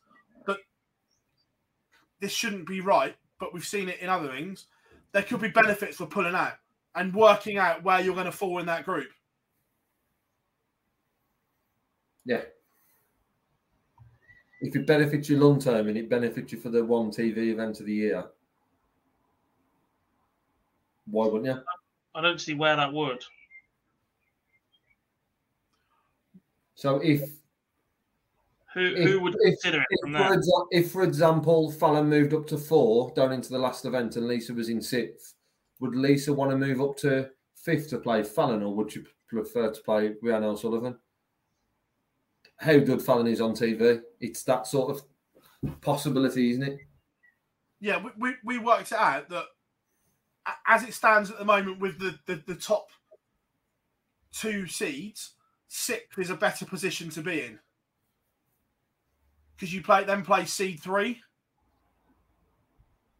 this shouldn't be right, but we've seen it in other things. There could be benefits for pulling out and working out where you're going to fall in that group. Yeah. If it benefits you long term and it benefits you for the one TV event of the year, why wouldn't you? I don't see where that would. So if Who if, who would if, consider it if, from for there? exa- if, for example, Fallon moved up to four down into the last event and Lisa was in sixth, would Lisa want to move up to fifth to play Fallon, or would you prefer to play Rhiannon O'Sullivan? How good Fallon is on TV, it's that sort of possibility, isn't it? Yeah, we, we, we worked it out that as it stands at the moment with the, the, the top two seeds, sixth is a better position to be in. Because you play then play seed three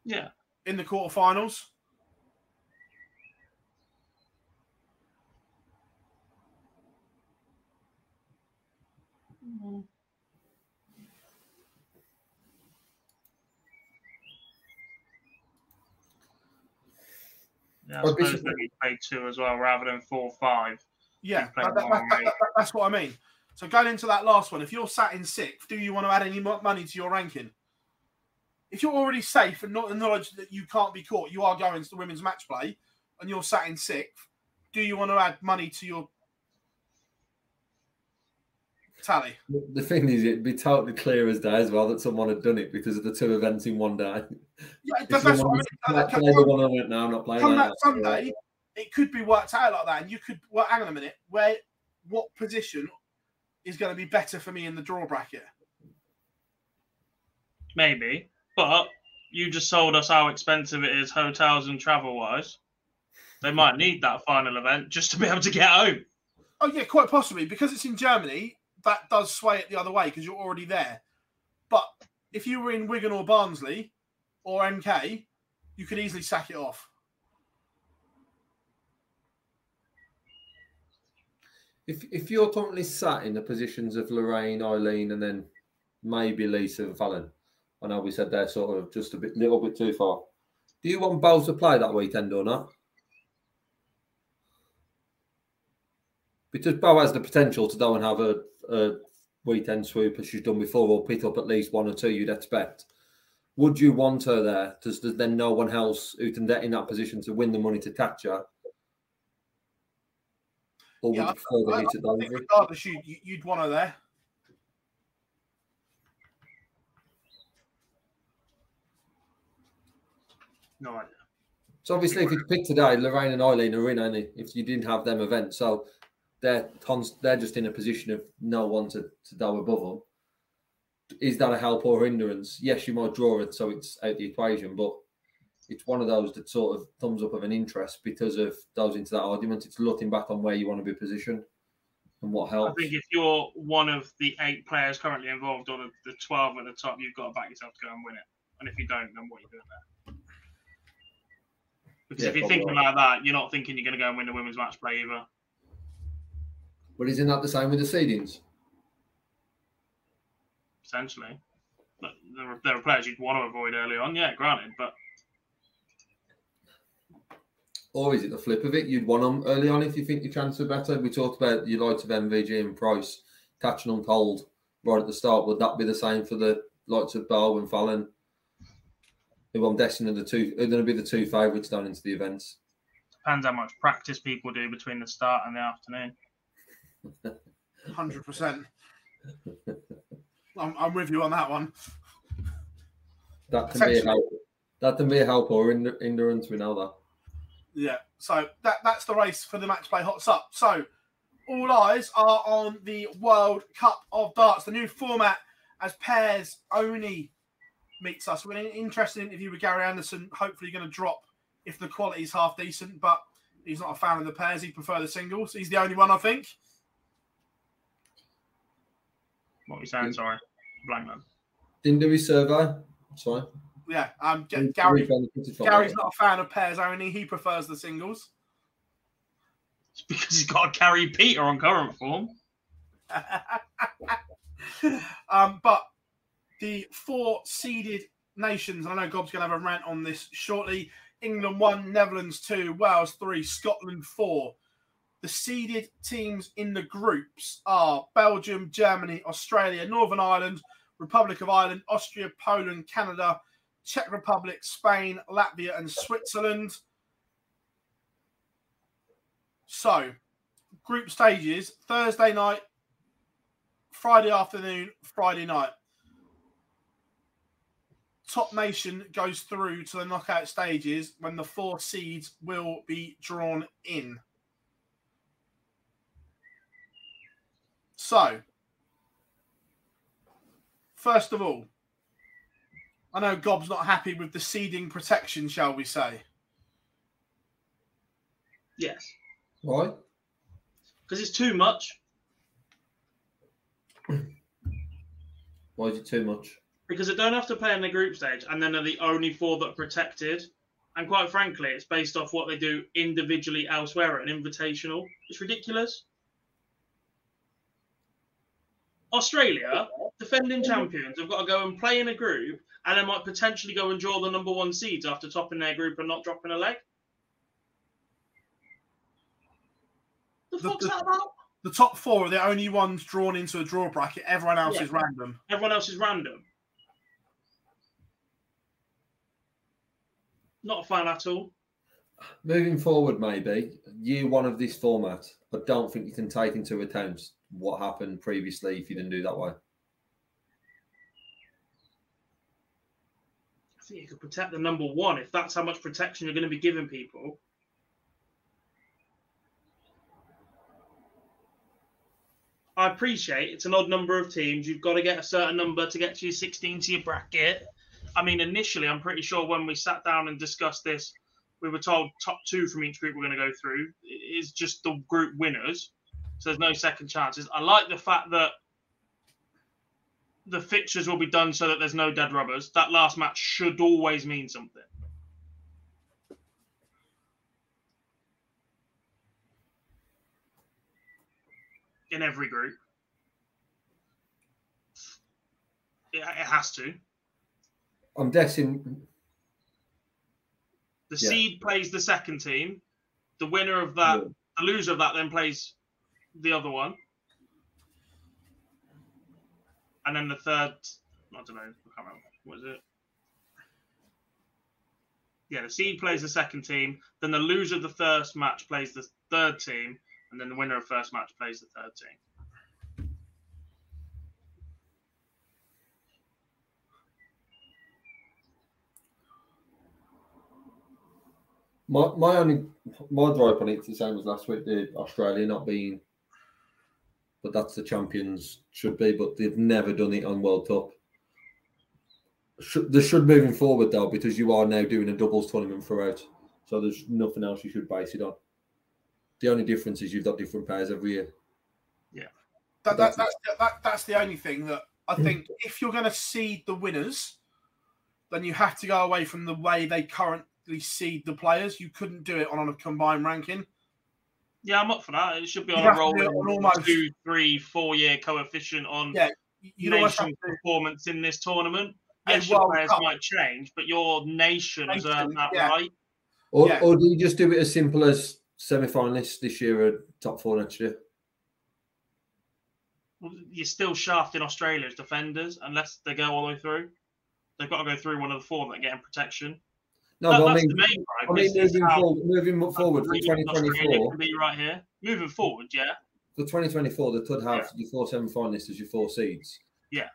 Yeah. in the quarterfinals. Mm-hmm. Yeah, I Well, this suppose that you play two as well rather than four five. Yeah, that- that- that- that- that- that's what I mean. So going into that last one, if you're sat in sixth, do you want to add any money to your ranking? If you're already safe and not in knowledge that you can't be caught, you are going to the women's match play, and you're sat in sixth. Do you want to add money to your tally? The thing is, it'd be totally clear as day as well that someone had done it because of the two events in one day. Yeah, that's, that's what I someone mean. was Like, like, come- play the one I went, no, I'm not playing come that. Sunday, it could be worked out like that, and you could. Well, hang on a minute. Where, what position is going to be better for me in the draw bracket? Maybe. But you just sold us how expensive it is hotels and travel wise. They might need that final event just to be able to get home. Oh yeah, quite possibly because it's in Germany. That does sway it the other way because you're already there. But if you were in Wigan or Barnsley or MK, you could easily sack it off. If if you're currently sat in the positions of Lorraine, Aileen, and then maybe Lisa and Fallon, I know we said they're sort of just a bit, little bit too far. Do you want Beau to play that weekend or not? Because Beau has the potential to go and have a, a weekend swoop as she's done before, or pick up at least one or two. You'd expect. Would you want her there? Does there's then no one else who can get in that position to win the money to catch her? Or would Yeah, you prefer the I, I heat at think Dover? regardless, you, you- you'd want her there. No idea. So obviously, if you pick today, Lorraine and Aileen are in only if you didn't have them events. So they're cons- they're just in a position of no one to, to go above them. Is that a help or hindrance? Yes, you might draw it, so it's out the equation, but it's one of those that sort of thumbs up of an interest because of those into that argument. It's looking back on where you want to be positioned and what helps. I think if you're one of the eight players currently involved or the, the 12 at the top, you've got to back yourself to go and win it. And if you don't, then what are you doing there? Because Yeah, if you're thinking right. like that, you're not thinking you're going to go and win the women's match play either. But isn't that the same with the seedings? Essentially, but there are, there are players you'd want to avoid early on. Yeah, granted, but Or is it the flip of it? You'd want them early on if you think your chances are better. We talked about your likes of MVG and Price catching them cold right at the start. Would that be the same for the likes of Beau and Fallon? Who I'm guessing are the two are going to be the two favourites down into the events. depends how much practice people do between the start and the afternoon. [LAUGHS] Hundred percent. I'm, I'm with you on that one. That can be a help. That can be a help or in endurance. We know that. Yeah. So that that's the race for the match play hots up. So all eyes are on the World Cup of Darts, the new format as pairs only meets us. We're in an interesting interview with Gary Anderson. Hopefully, going to drop if the quality is half decent, but he's not a fan of the pairs. He prefers the singles. He's the only one, I think. What are you saying? Sorry, blank man. Didn't do his survey. Sorry. Yeah, um, G- Very Gary. Gary's not a fan of pairs only. He prefers the singles. It's because he's got to carry Peter on current form. [LAUGHS] um, but the four seeded nations, I know Gob's going to have a rant on this shortly. England one, Netherlands two, Wales three, Scotland four. The seeded teams in the groups are Belgium, Germany, Australia, Northern Ireland, Republic of Ireland, Austria, Poland, Canada, Czech Republic, Spain, Latvia, and Switzerland. So, group stages Thursday night, Friday afternoon, Friday night. Top nation goes through to the knockout stages when the four seeds will be drawn in. So, first of all, I know Gob's not happy with the seeding protection, shall we say? Yes, Why? because it's too much. Why is it too much? Because they don't have to play in the group stage, and then they're the only four that are protected. And quite frankly, it's based off what they do individually elsewhere at an invitational. It's ridiculous. Australia, defending mm-hmm. champions, have got to go and play in a group, and they might potentially go and draw the number one seeds after topping their group and not dropping a leg. The The- fuck's the- that about? The top four are the only ones drawn into a draw bracket. Everyone else Yeah. is random. Everyone else is random. Not a fan at all. Moving forward, maybe year one of this format, I don't think you can take into account what happened previously if you didn't do that way. Think you could protect the number one if that's how much protection you're going to be giving people. I appreciate it's an odd number of teams. You've got to get a certain number to get to your 16 to your bracket. I mean, initially, I'm pretty sure when we sat down and discussed this, we were told top two from each group we're going to go through is just the group winners. So there's no second chances. I like the fact that the fixtures will be done so that there's no dead rubbers. That last match should always mean something. In every group. It, it has to. I'm guessing. The Yeah. seed plays the second team. The winner of that, Yeah. the loser of that, then plays the other one. And then the third, I don't know, I can't remember. What is it? Yeah, the seed plays the second team. Then the loser of the first match plays the third team. And then the winner of first match plays the third team. My my only my gripe on it's the same as last week. The Australia not being, but that's the champions should be. But they've never done it on World Cup. Should, they should moving forward though, because you are now doing a doubles tournament throughout. So there's nothing else you should base it on. The only difference is you've got different pairs every year. Yeah, that, that, That's- that's, that, that's the only thing that I think if you're going to seed the winners, then you have to go away from the way they currently seed the players. You couldn't do it on a combined ranking. Yeah, I'm up for that. It should be You'd on a roll to rolling do it on almost- two, three, four year coefficient on Yeah, You'd nation to, performance in this tournament. A Yes, your players Cup. might change, but your nation has earned that yeah. right. Or, Yeah. or do you just do it as simple as semi-finalists this year or top four next year? You're still shafting Australia's defenders unless they go all the way through. They've got to go through one of the four that are getting protection. No, That- but I that's mean, the main gripe. I mean, moving forward, moving forward for 2024, be right here. Moving forward, yeah. for 2024, they could have Yeah. your four semi-finalists as your four seeds. Yeah.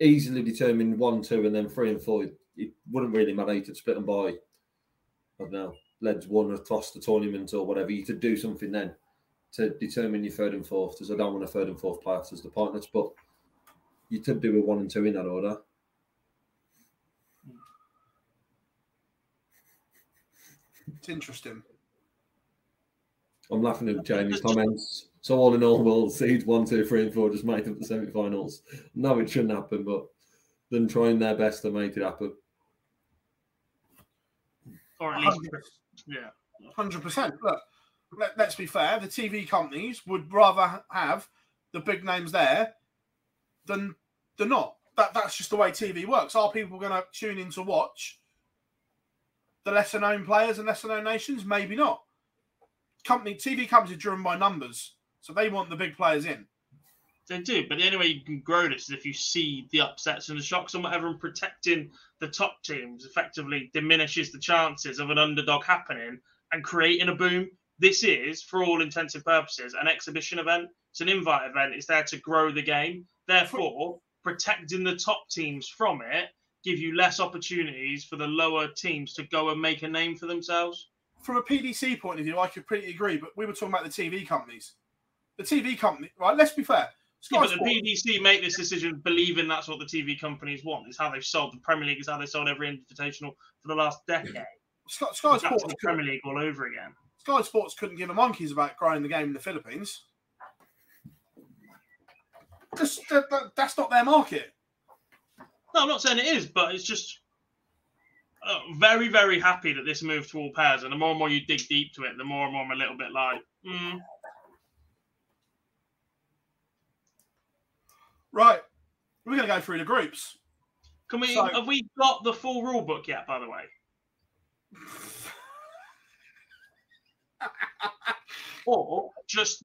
Easily determined one, two, and then three and four. it wouldn't really matter. You could split them by, I don't know, leads one across the tournament or whatever. You could do something then to determine your third and fourth. Because I don't want a third and fourth place as the partners, but you could do a one and two in that order. It's interesting. I'm laughing at Jamie's comments. So all in all, we'll seed one, two, three, and four just make up the semi-finals. No, it shouldn't happen, but them trying their best to make it happen. Or at least, yeah. Hundred percent. Look, let, let's be fair. The TV companies would rather have the big names there than than not. That that's just the way TV works. Are people going to tune in to watch the lesser known players and lesser known nations? Maybe not. Company TV companies are driven by numbers, so they want the big players in. They do, but the only way you can grow this is if you see the upsets and the shocks and whatever, and protecting the top teams effectively diminishes the chances of an underdog happening and creating a boom. This is, for all intents and purposes, an exhibition event. It's an invite event. It's there to grow the game. Therefore, protecting the top teams from it give you less opportunities for the lower teams to go and make a name for themselves. From a PDC point of view, I completely agree. But we were talking about the TV companies. The TV company, right? Let's be fair. Sky Yeah, but the PDC make this decision believing that's what the TV companies want. It's how they've sold the Premier League. It's how they sold every invitational for the last decade. Sky, Sky Sports the Premier League all over again. Sky Sports couldn't give a monkeys about growing the game in the Philippines. Just, that, that- that's not their market. No, I'm not saying it is, but it's just uh, very, very happy that this moved to all pairs. And the more and more you dig deep to it, the more and more I'm a little bit like, hmm. Right. We're going to go through the groups. Can we? So- have we got the full rule book yet? By the way, [LAUGHS] or just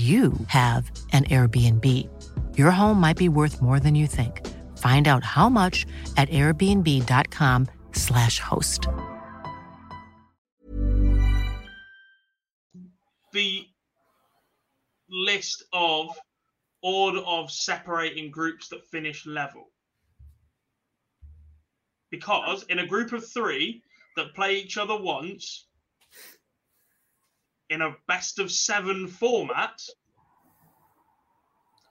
you have an Airbnb. Your home might be worth more than you think. Find out how much at airbnb.com/slash host. the list of order of separating groups that finish level. Because in a group of three that play each other once in a best of seven format,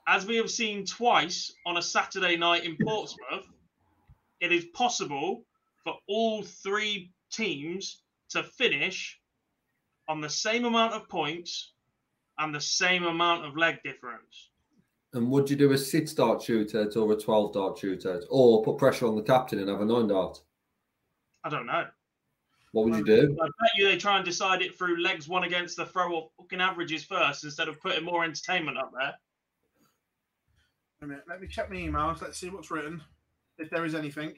as we have seen twice on a Saturday night in Portsmouth, it is possible for all three teams to finish on the same amount of points and the same amount of leg difference. And would you do a six dart shootout or a 12 dart shootout? Or put pressure on the captain and have a nine dart? I don't know. What would you do? I bet you they try and decide it through legs one against the throw or fucking averages first instead of putting more entertainment up there. Wait a minute, Let me check my emails. Let's see what's written. If there is anything.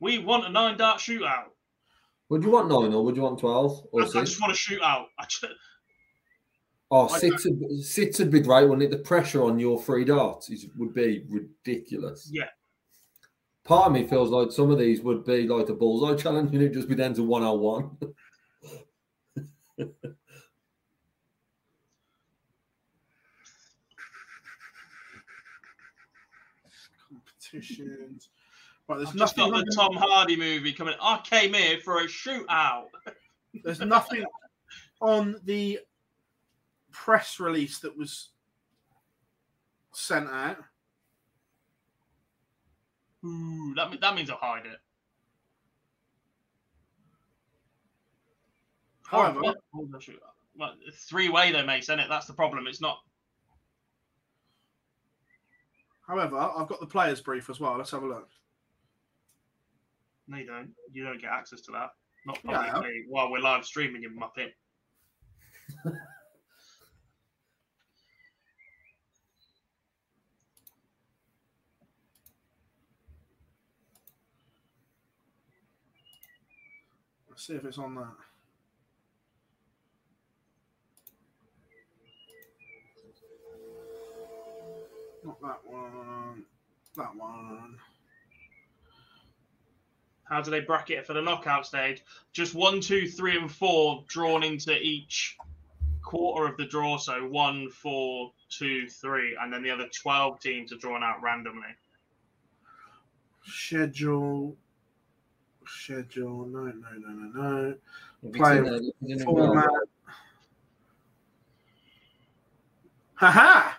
We want a nine dart shootout. Would you want nine or would you want 12 I, or I six? just want a shootout. I just, Oh, I six would, six would be great, wouldn't it? The pressure on your three darts is, would be ridiculous. yeah. Part of me feels like some of these would be like the bullseye challenge and it'd just be down to 101. Competitions. Right, there's I've just nothing. got the Tom Hardy movie coming. I came here for a shootout. [LAUGHS] There's nothing on the press release that was sent out. Ooh, that, mean- that means I'll hide it. However, oh, Well, three way though, Mace, isn't it? That's the problem. It's not. however, I've got the players brief as well. Let's have a look. No, you don't. You don't get access to that. Not Yeah, publicly while we're live streaming, you muppet. [LAUGHS] Let's see if it's on that. Not that one. That one. How do they bracket it for the knockout stage? Just one, two, three, and four drawn into each quarter of the draw. So one, four, two, three, and then the other twelve teams are drawn out randomly. Schedule. Schedule. No, no, no, no, no. If Play in there, if it's in a Format. goal, Haha!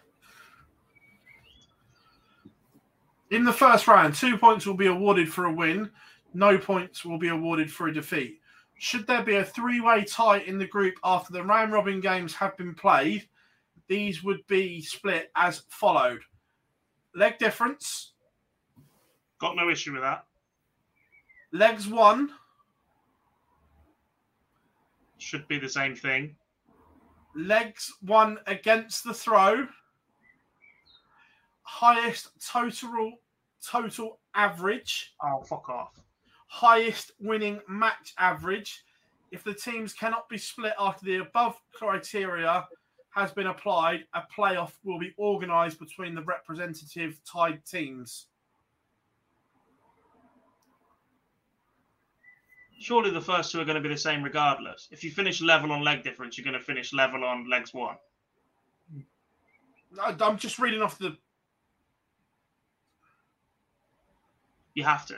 In the first round, two points will be awarded for a win. No points will be awarded for a defeat. Should there be a three way tie in the group after the round robin games have been played, these would be split as followed leg difference, Got no issue with that. Legs one, Should be the same thing. legs one against the throw, highest total total average, Oh, fuck off. highest winning match average. If the teams cannot be split after the above criteria has been applied, a playoff will be organised between the representative tied teams. Surely the first two are going to be the same regardless. If you finish level on leg difference, you're going to finish level on legs one. I- I'm just reading off the. You have to.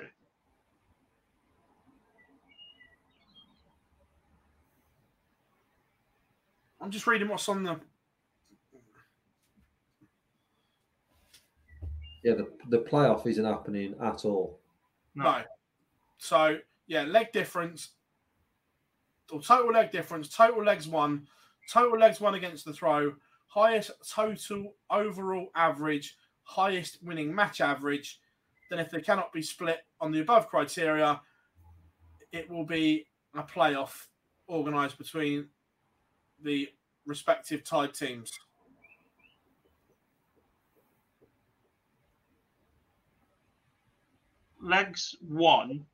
I'm just reading what's on the. yeah, the, the playoff isn't happening at all. No. No. So yeah, leg difference or total leg difference, total legs one, total legs one against the throw, highest total overall average, highest winning match average. Then if they cannot be split on the above criteria, it will be a playoff organised between the respective tied teams. legs one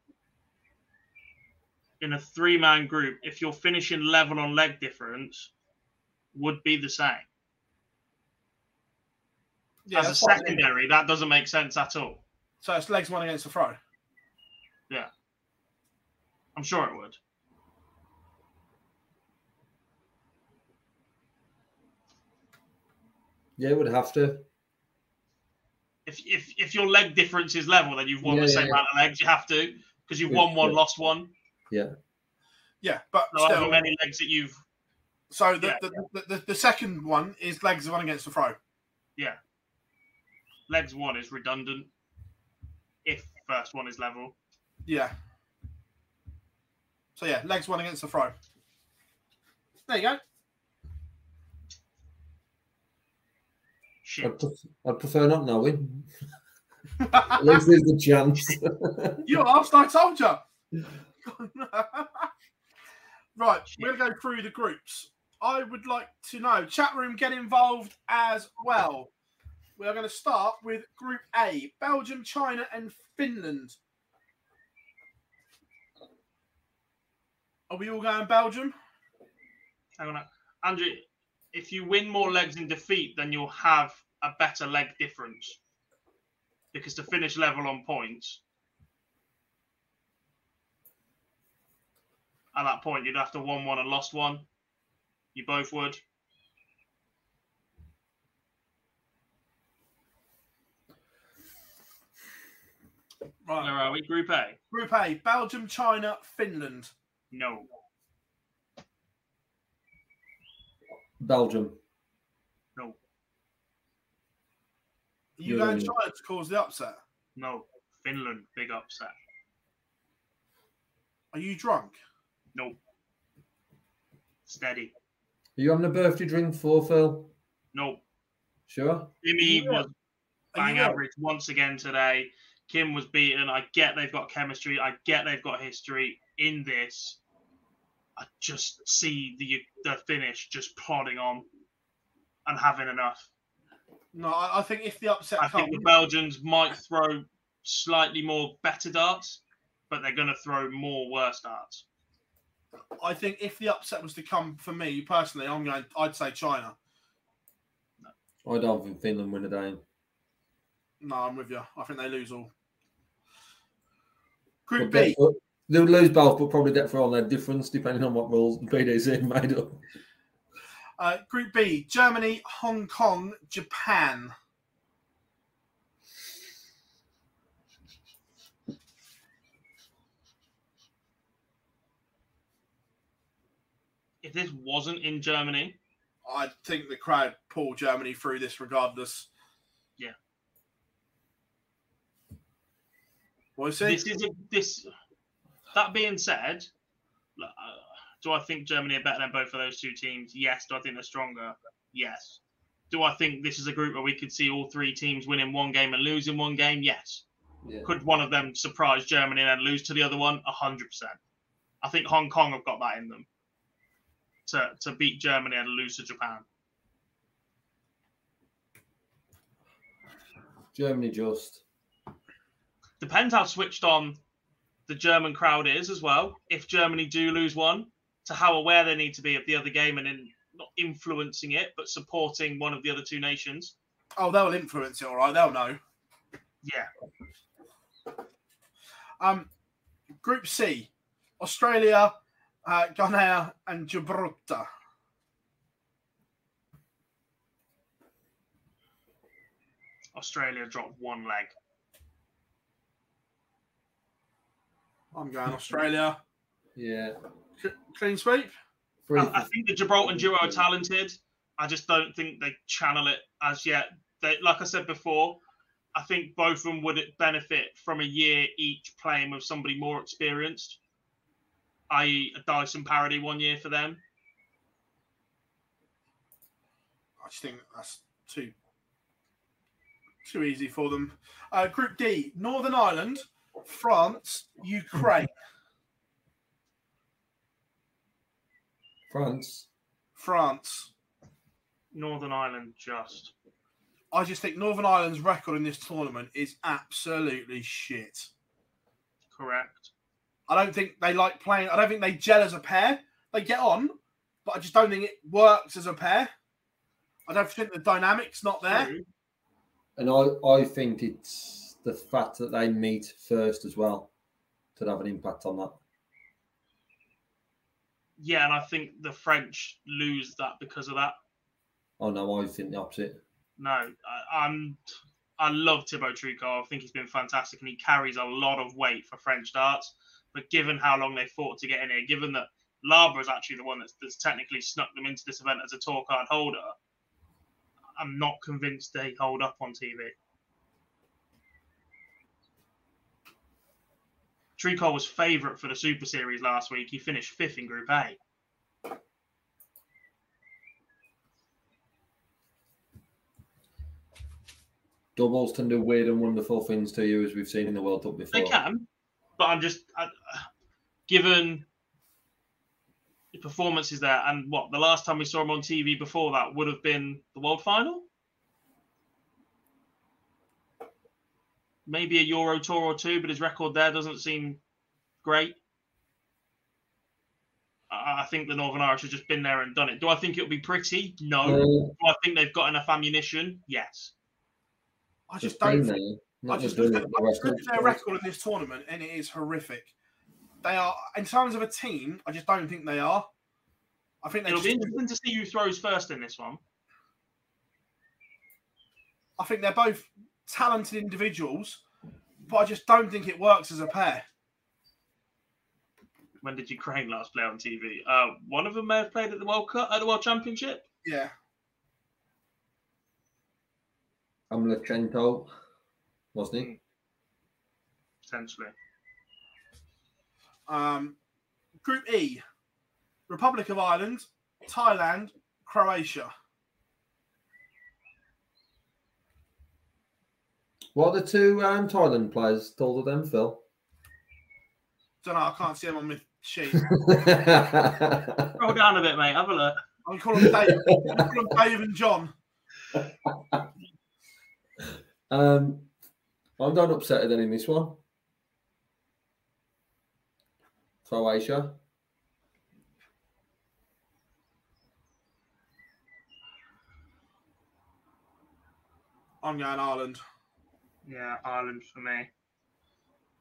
in a three man group, if you're finishing level on leg difference, would be the same. Yeah, As a that's I mean. secondary, that doesn't make sense at all. So it's legs one against the throw. Yeah. I'm sure it would. Yeah, it would have to. If if if your leg difference is level, then you've won Yeah, the same yeah. amount of legs. You have to because you've Yeah, won one, yeah. lost one. Yeah. Yeah, but So however still, many legs that you've so the, Yeah, the, The, the, the second one is legs one against the throw. yeah, legs one is redundant. If first one is level, Yeah. So yeah, legs one against the throw. There you go. shit. I'd, pref- I'd prefer not knowing. [LAUGHS] At least there's the chance. you asked, I told you. [LAUGHS] [LAUGHS] right, we're going to go through the groups. I would like to know, chat room, get involved as well. We are going to start with Group A Belgium, China, and Finland. Are we all going Belgium? Hang on, Andrew. If you win more legs in defeat, then you'll have a better leg difference. Because to finish level on points, at that point, you'd have to won one and lost one. You both would. Where Right. are we? Group A? Group A Belgium, China, Finland. No. Belgium. No. Are you Yeah. going China to cause the upset? No. Finland, big upset. Are you drunk? Nope. Steady. Are you having a birthday drink for Phil? Nope. Sure. Jimmy Yeah. was bang you real? average once again today. Kim was beaten. I get they've got chemistry. I get they've got history in this. I just see the the finish just plodding on and having enough. No, I, I think if the upset I comes, think the Belgians might throw slightly more better darts, but they're going to throw more worse darts. I think if the upset was to come for me personally, I'm going. I'd say China. I don't think Finland win a game. No, I'm with you. I think they lose all. Group But B. They'll lose both, but probably get for on their difference, depending on what rules the PDC made up. Uh, group B: Germany, Hong Kong, Japan. If this wasn't in Germany, I think the crowd pull Germany through this regardless. Yeah. What is it? this is a, this. That being said, uh, do I think Germany are better than both of those two teams? Yes. Do I think they're stronger? Yes. Do I think this is a group where we could see all three teams winning one game and losing one game? Yes. Yeah. Could one of them surprise Germany and lose to the other one? hundred percent. I think Hong Kong have got that in them to to beat Germany and lose to Japan. Germany just. Depends how switched on the German crowd is as well. If Germany do lose one, to how aware they need to be of the other game and in not influencing it, but supporting one of the other two nations. Oh, they'll influence it, all right. They'll know. Yeah, Um, Group C: Australia, uh, Ghana, and Gibraltar. Australia dropped one leg. I'm going Australia. Yeah. C- clean sweep. I, I think the Gibraltar duo are talented. I just don't think they channel it as yet. They, like I said before, I think both of them would benefit from a year each playing with somebody more experienced, i.e., a Dyson parody one year for them. I just think that's too too easy for them. Uh, group D: Northern Ireland, France, Ukraine. France. France. Northern Ireland just. I just think Northern Ireland's record in this tournament is absolutely shit. Correct. I don't think they like playing. I don't think they gel as a pair. They get on, but I just don't think it works as a pair. I don't think the dynamic's not there. And I, I think it's the fact that they meet first as well to have an impact on that. Yeah, and I think the French lose that because of that. Oh no, I think the opposite. No, I, I'm. I love Thibault Tricole. I think he's been fantastic, and he carries a lot of weight for French darts. But given how long they fought to get in here, given that Labre is actually the one that's, that's technically snuck them into this event as a tour card holder, I'm not convinced they hold up on TV. Tricole was favourite for the Super Series last week. He finished fifth in Group A. Doubles can do weird and wonderful things to you, as we've seen in the World Cup before. They can, but I'm just I, given the performances there, and what the last time we saw him on TV before that would have been the World Final, maybe a Euro Tour or two, but his record there doesn't seem great. I I think the Northern Irish have just been there and done it. Do I think it'll be pretty? No. Uh, Do I think they've got enough ammunition? Yes. I just just don't. there, I not just just doing look at, for the I rest look of at their record in this tournament, and it is horrific. They are, in terms of a team, I just don't think they are. I think they It'll just, be interesting to see who throws first in this one. I think they're both talented individuals, but I just don't think it works as a pair. when did Ukraine last play on TV? Uh, one of them may have played at the World Cup, at the World Championship. Yeah. Amlechenko, wasn't he? potentially. Um, Group E: Republic of Ireland, Thailand, Croatia. What are the two um, Thailand players told of them, Phil? Don't know. I can't see them on my sheet. [LAUGHS] Roll down a bit, mate. Have a look. [LAUGHS] I'm calling Dave. I'm calling Dave and John. [LAUGHS] um, I'm not upset at any in this one. Croatia. I'm going Ireland. Yeah, Ireland for me.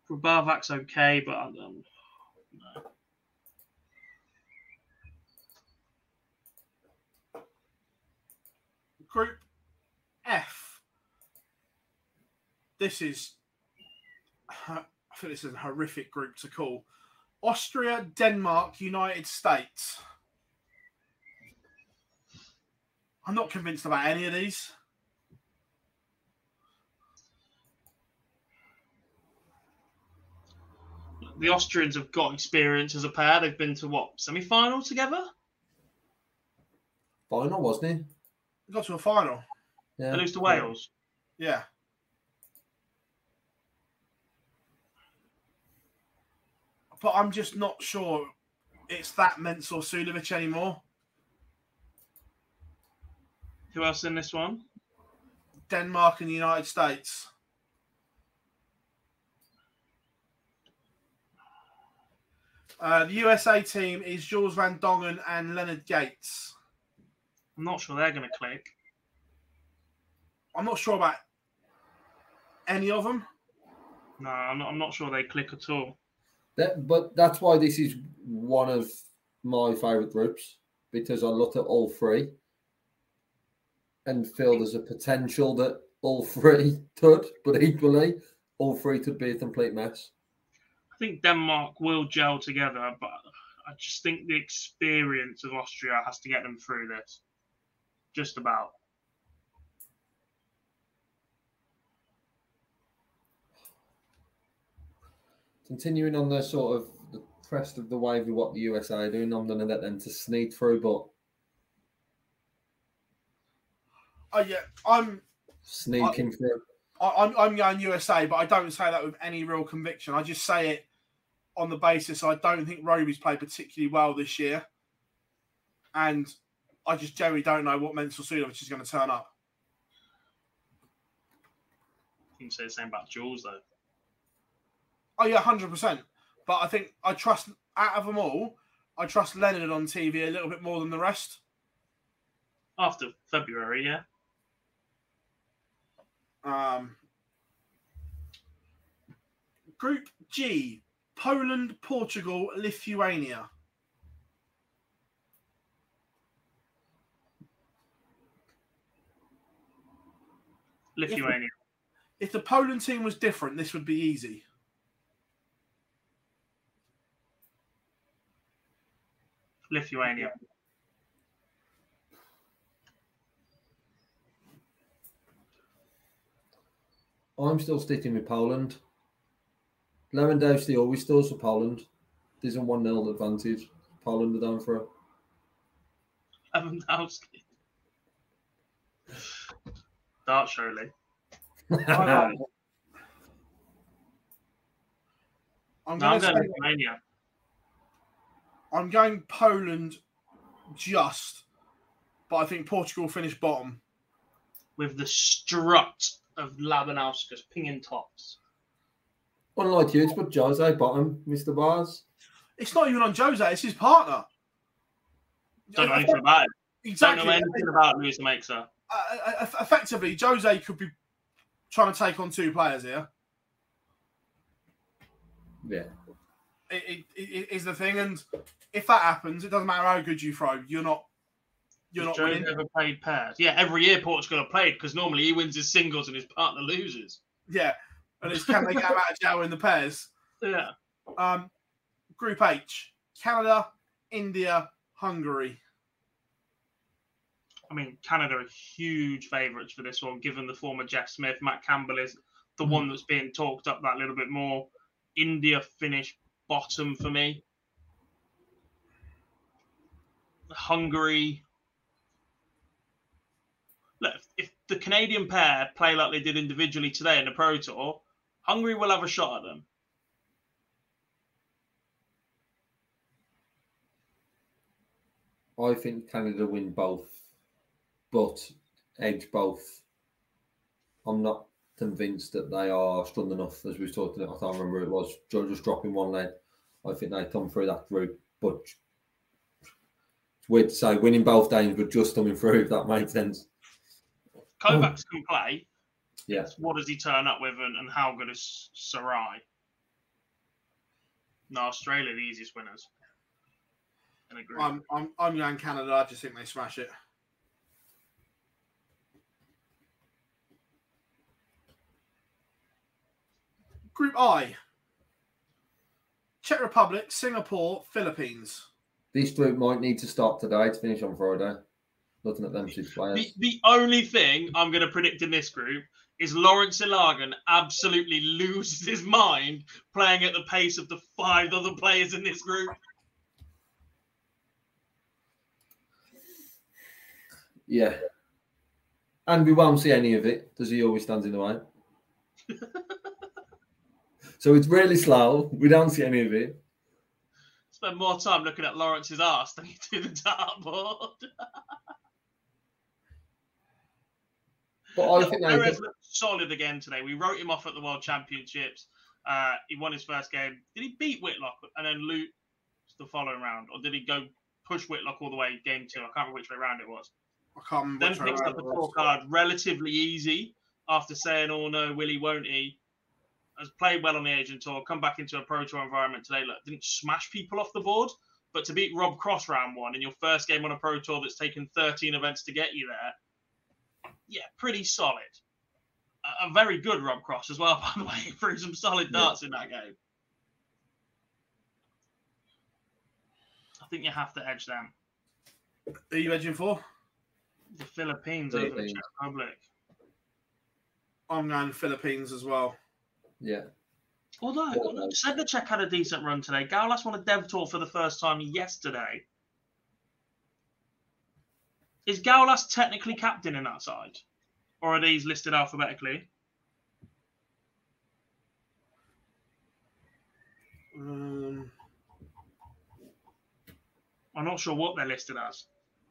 For Grabavac's okay, but um, no. Group F. This is, [SIGHS] I think this is a horrific group to call. Austria, Denmark, United States. I'm not convinced about any of these. the Austrians have got experience as a pair. They've been to what semi final together? Final, wasn't he? Got to a final. Yeah. They lose to Wales. Yeah. But I'm just not sure it's that Mensur Suljovic anymore. Who else in this one? Denmark and the United States. Uh, the USA team is Jules Van Dongen and Leonard Gates. I'm not sure they're going to click. I'm not sure about any of them. No, I'm not, I'm not sure they click at all. That, but that's why this is one of my favourite groups because I look at all three and feel there's a potential that all [LAUGHS] three could, but equally, all three could be a complete mess. I think Denmark will gel together, but I just think the experience of Austria has to get them through this. Just about. Continuing on the sort of the crest of the wave of what the USA are doing, I'm going to let them to sneak through, but Oh yeah, I'm sneaking through. I, I'm I'm going USA, but I don't say that with any real conviction. I just say it on the basis I don't think Rowby's played particularly well this year, and I just generally don't know what Mensur Suljovic is going to turn up. You can say the same about Jules, though. Oh yeah, hundred percent. But I think I trust out of them all, I trust Leonard on TV a little bit more than the rest. After February, yeah. Um, group G: Poland, Portugal, Lithuania. Lithuania. If the Poland team was different, this would be easy. Lithuania. I'm still sticking with Poland. Lewandowski always stores for Poland. There's a 1 0 advantage. Poland are down for it. Lewandowski. Dart surely. I'm [LAUGHS] No, I'm going, going say, Lithuania. I'm going Poland just, but I think Portugal finished bottom. With the strut of Labanowskis pinging tops. Unlike you, it's put Jose bottom, Mr. Bars. It's not even on Jose; it's his partner. Don't know anything about it. Don't know anything about Luis Mixer. Uh, uh, effectively, Jose could be trying to take on two players here. Yeah. It, it, it is the thing, and if that happens, it doesn't matter how good you throw. You're not. You're not Joe winning. ever played pairs? Yeah, every year Portugal have played because normally he wins his singles and his partner loses. Yeah, and it's can they get out of jail in the pairs? [LAUGHS] Yeah. Um, Group H: Canada, India, Hungary. I mean, Canada are huge favourites for this one, given the former Jeff Smith. Matt Campbell is the one that's being talked up that little bit more. India finish bottom for me. Hungary. Look, if the Canadian pair play like they did individually today in the Pro Tour, Hungary will have a shot at them. I think Canada win both, but edge both. I'm not convinced that they are strong enough, as we talked about. I can't remember who it was. Just dropping one leg. I think they come through that group, but it's weird to say winning both games, but just coming through. If that makes sense. Kovacs can play. Yes. What does he turn up with, and, and how good is Sarai? No, Australia the easiest winners. In a group. I'm I'm I'm going Canada. I just think they smash it. Group I. Czech Republic, Singapore, Philippines. This group might need to stop today to finish on Friday. Looking at them six players. The, the only thing I'm going to predict in this group is Lourence Ilagan absolutely loses his mind playing at the pace of the five other players in this group. Yeah. And we won't see any of it. Does he always stand in the way? [LAUGHS] so it's really slow. We don't see any of it. Spend more time looking at Lourence's ass than you do the dartboard. [LAUGHS] But I think they Perez looked solid again today. We wrote him off at the World Championships. Uh, he won his first game. Did he beat Whitlock and then lose the following round, or did he go push Whitlock all the way game two? I can't remember which way round it was. I can't remember. Then which way picks up the it was. scorecard relatively easy after saying, "Oh no, will he? Won't he?" Has played well on the Asian tour. Come back into a pro tour environment today. Look, didn't smash people off the board, but to beat Rob Cross round one in your first game on a pro tour that's taken 13 events to get you there, yeah, pretty solid. A, a very good Rob Cross as well, [LAUGHS] by the way. He threw some solid Yeah. darts in that game. I think you have to edge them. Who are you edging for? The Philippines over the Philippines. Czech Republic. I'm going Philippines as well. Yeah. Although Yeah. Sedlacek had a decent run today. Gawlas won a dev tour for the first time yesterday. Is Gawlas technically captain in that side? Or are these listed alphabetically? Um, I'm not sure what they're listed as.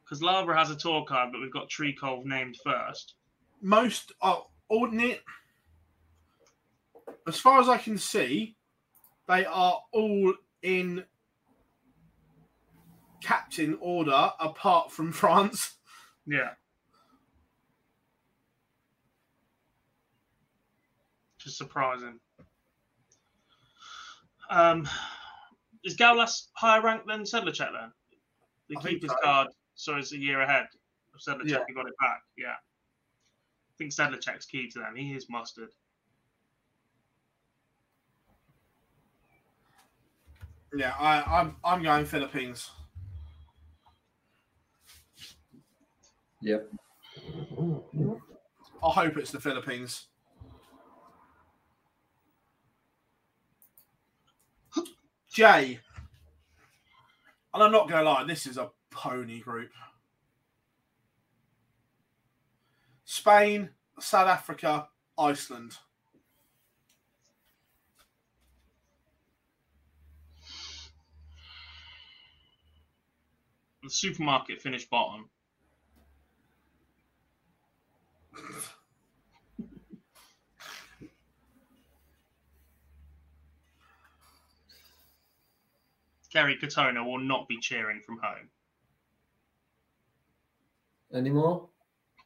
Because Labre has a tour card, but we've got Tricole named first. most are all ne- as far as I can see, they are all in captain order apart from [LAUGHS] France. Yeah. Just surprising. Um, is Gawlas higher ranked than Sedlacek then? The I keeper's so. card, so it's a year ahead of Sedlacek. Yeah. He got it back. Yeah. I think Sedlacek's key to them. He is mustard. Yeah, I, I'm I'm going Philippines. Yep. I hope it's the Philippines. [GASPS] Jay, and I'm not going to lie, this is a pony group. Spain, South Africa, Iceland. The supermarket finished bottom. Gary Katona will not be cheering from home. Any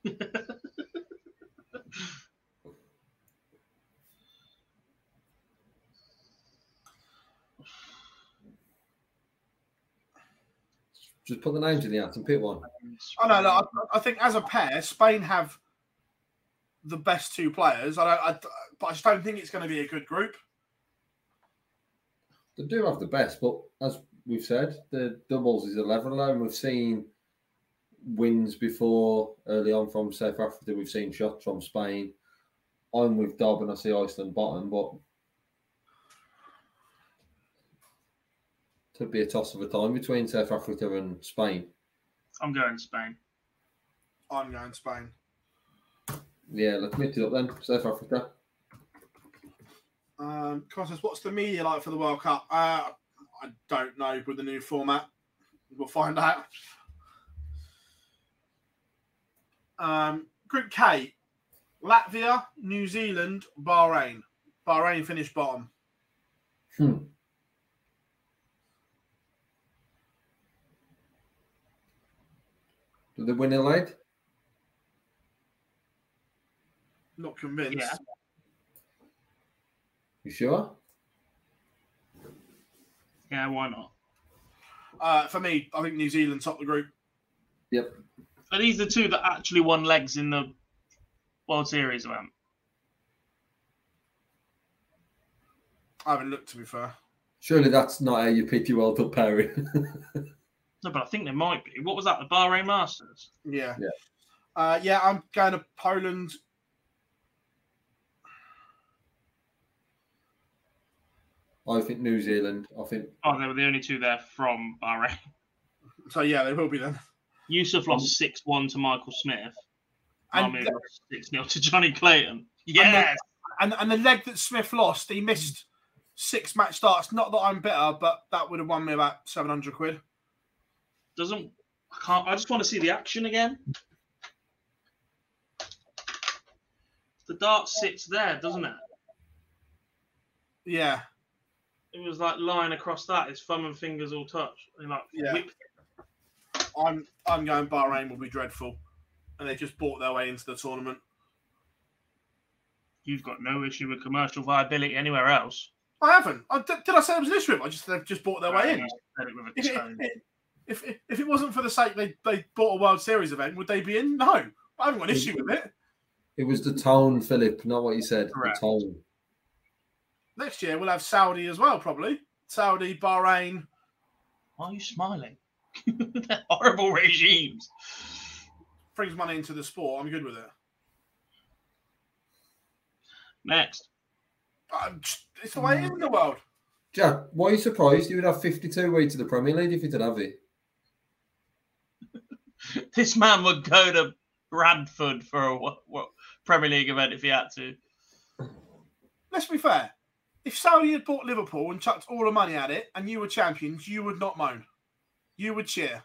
[LAUGHS] Just put the names in the hat and pick one. Oh, I know. Look, I, I think as a pair, Spain have the best two players. I, don't, I, but I just don't think it's going to be a good group. They do have the best, but as we've said, the doubles is a level and we've seen wins before early on from South Africa. We've seen shots from Spain. I'm with Dob and I see Iceland bottom, but to be a toss of a time between South Africa and Spain. I'm going Spain. I'm going Spain. Yeah, let's mix it up then. South Africa. Um, Costas, what's the media like for the World Cup? Uh, I don't know with the new format. We'll find out. Um, group K Latvia, New Zealand, Bahrain. Bahrain finished bottom. Hmm. Do they win a leg? Not convinced. Yeah. You sure? Yeah, why not? Uh, for me, I think New Zealand top the group. Yep. Are these the two that actually won legs in the World Series event? I haven't looked to be fair. Surely that's not how you pick your World Cup pairing. [LAUGHS] No, but I think there might be. What was that? The Bahrain Masters? Yeah. Yeah. Uh, yeah, I'm going to Poland. I think New Zealand. I think Oh, they were the only two there from Bahrain. [LAUGHS] So yeah, they will be then. Yusuf lost 6 1 to Michael Smith. And, Army lost 6 0 to Jonny Clayton. Yes! and and the leg that Smith lost, he missed six match starts. Not that I'm bitter, but that would have won me about seven hundred quid. Doesn't. I can't. I just want to see the action again. The dart sits there, doesn't it? Yeah, It was like lying across that. His thumb and fingers all touch. And like, Yeah. whip- I'm I'm going Bahrain will be dreadful, and they just bought their way into the tournament. You've got no issue with commercial viability anywhere else. I haven't. I, did, did I say it was an issue? I just they've just bought their way in. It with a [LAUGHS] it, tone. If, if, if it wasn't for the sake they, they bought a World Series event, would they be in? No, I haven't got an issue with it. it was the tone, Philip, not what you said. Correct. The tone. Next year we'll have Saudi as well, probably. Saudi, Bahrain. Why are you smiling? [LAUGHS] They're horrible regimes. Brings money into the sport. I'm good with it. Next. Um, It's the way it is in the world. Jack, why are you surprised you would have 52 way to the Premier League if you didn't have it? [LAUGHS] This man would go to Bradford for a what, what, Premier League event if he had to. Let's be fair. If Saudi had bought Liverpool and chucked all the money at it and you were champions, you would not moan. You would cheer.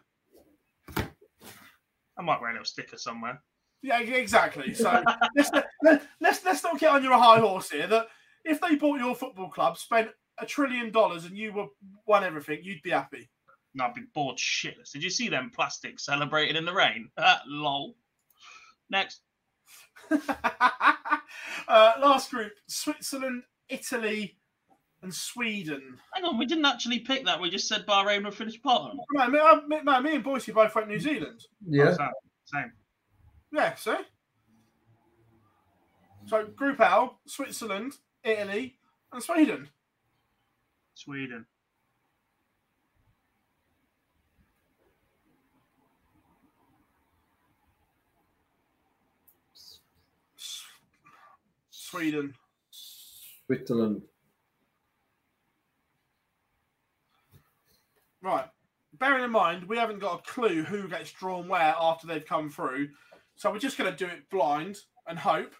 I might wear a little sticker somewhere. Yeah, exactly. So [LAUGHS] let's, let, let's let's not get on your high horse here. That if they bought your football club, spent a trillion dollars, and you were won everything, you'd be happy. No, I'd be bored shitless. Did you see them plastics celebrating in the rain? [LAUGHS] Lol. Next. [LAUGHS] uh, last group: Switzerland, Italy, and Sweden. Hang on, we didn't actually pick that. We just said Bahrain would finish bottom. No, me, I- me, no, me and Boise both went New Zealand. Yeah. Oh, Same. Yeah, see. So Group L: Switzerland, Italy, and Sweden. Sweden. Sweden. Switzerland. Right. Bearing in mind, we haven't got a clue who gets drawn where after they've come through. So we're just going to do it blind and hope.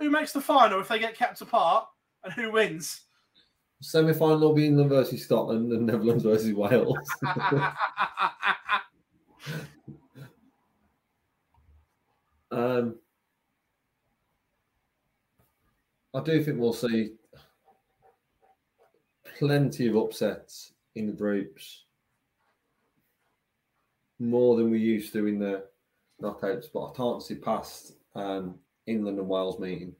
Who makes the final if they get kept apart and who wins? Semi final will be England versus Scotland and Netherlands versus Wales. [LAUGHS] [LAUGHS] um, I do think we'll see plenty of upsets in the groups, more than we used to in the knockouts. But I can't see past um, England and Wales meeting.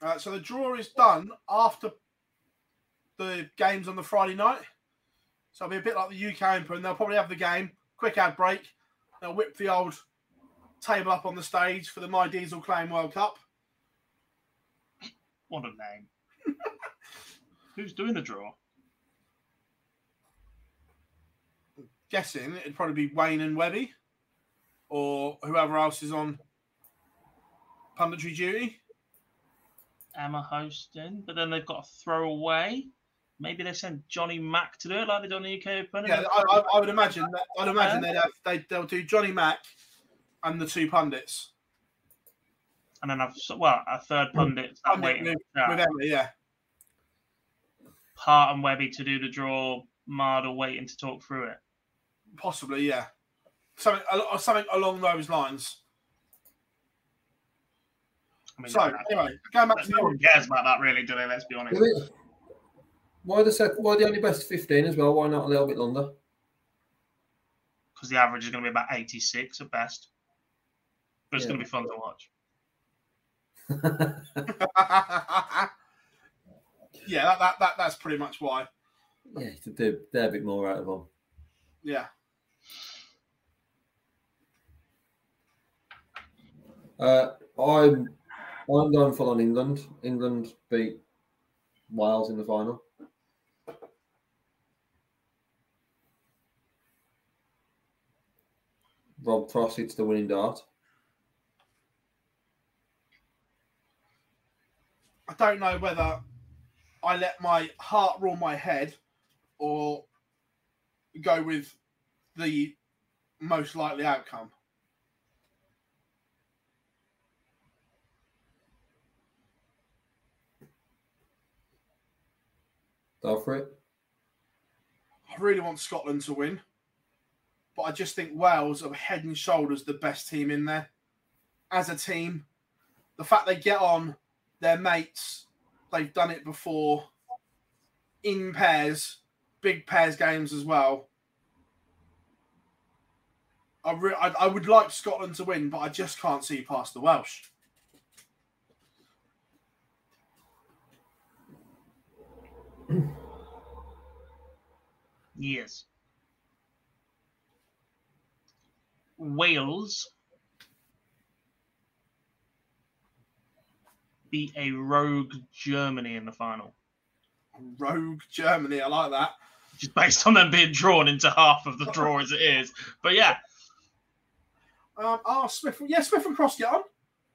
Uh, so the draw is done after the games on the Friday night. So it'll be a bit like the UK Open. They'll probably have the game, quick ad break. They'll whip the old table up on the stage for the My Diesel Claim World Cup. What a name. [LAUGHS] Who's doing the draw? Guessing it'd probably be Wayne and Webby or whoever else is on punditry duty. Emma hosting, but then they've got a throwaway. Maybe they send Johnny Mack to do it like they done the UK Open. Yeah, I, I, I would imagine that. I'd imagine they'd have they they'll do Johnny Mack and the two pundits. and then I've well a third mm. pundit that Pundit waiting with, for with Emily, yeah. Hart and Webby to do the draw. Marder waiting to talk through it. Possibly, yeah. Something al- uh, something along those lines. I mean, So anyway, going back to no the one cares about that, really, do they? Let's be honest. Do it. Why the sec- Why the only best fifteen as well? Why not a little bit longer? Because the average is going to be about 86 at best. But it's Yeah. going to be fun to watch. [LAUGHS] yeah, that, that, that that's pretty much why. yeah, to do they're a bit more out of them. Yeah. Uh, I'm I'm going full on England. England beat Wales in the final. Rob Cross hits the winning dart. I don't know whether I let my heart rule my head or go with the most likely outcome. Go for it. I really want Scotland to win, but I just think Wales are head and shoulders the best team in there. As a team, the fact they get on their mates, they've done it before in pairs, big pairs games as well. I, re- I, I would like Scotland to win, but I just can't see past the Welsh. Yes. Wales beat a rogue Germany in the final, Rogue Germany, I like that. Just based on them being drawn into half of the draw as it is. But yeah, Um, oh, Smith, yeah, Smith and Cross get on.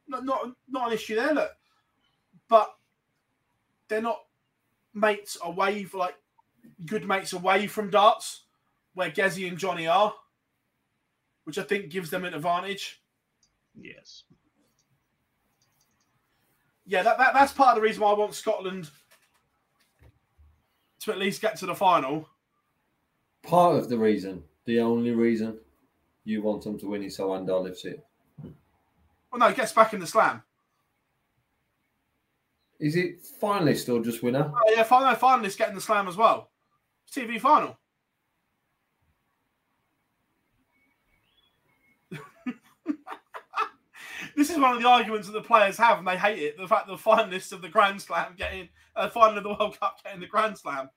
Not, not, not an issue there. Look, but they're not mates away, like good mates away from darts, where Gezi and Jonny are, which I think gives them an advantage. yes. Yeah, that, that that's part of the reason why I want Scotland to at least get to the final. Part of the reason, the only reason you want them to win is so Andar lifts it. Well, no, gets back in the slam. Is it finalist or just winner? Oh, yeah, final finalists getting the slam as well. TV final. This is one of the arguments that the players have, and they hate it. The fact that the finalists of the Grand Slam getting uh, final of the World Cup getting the Grand Slam.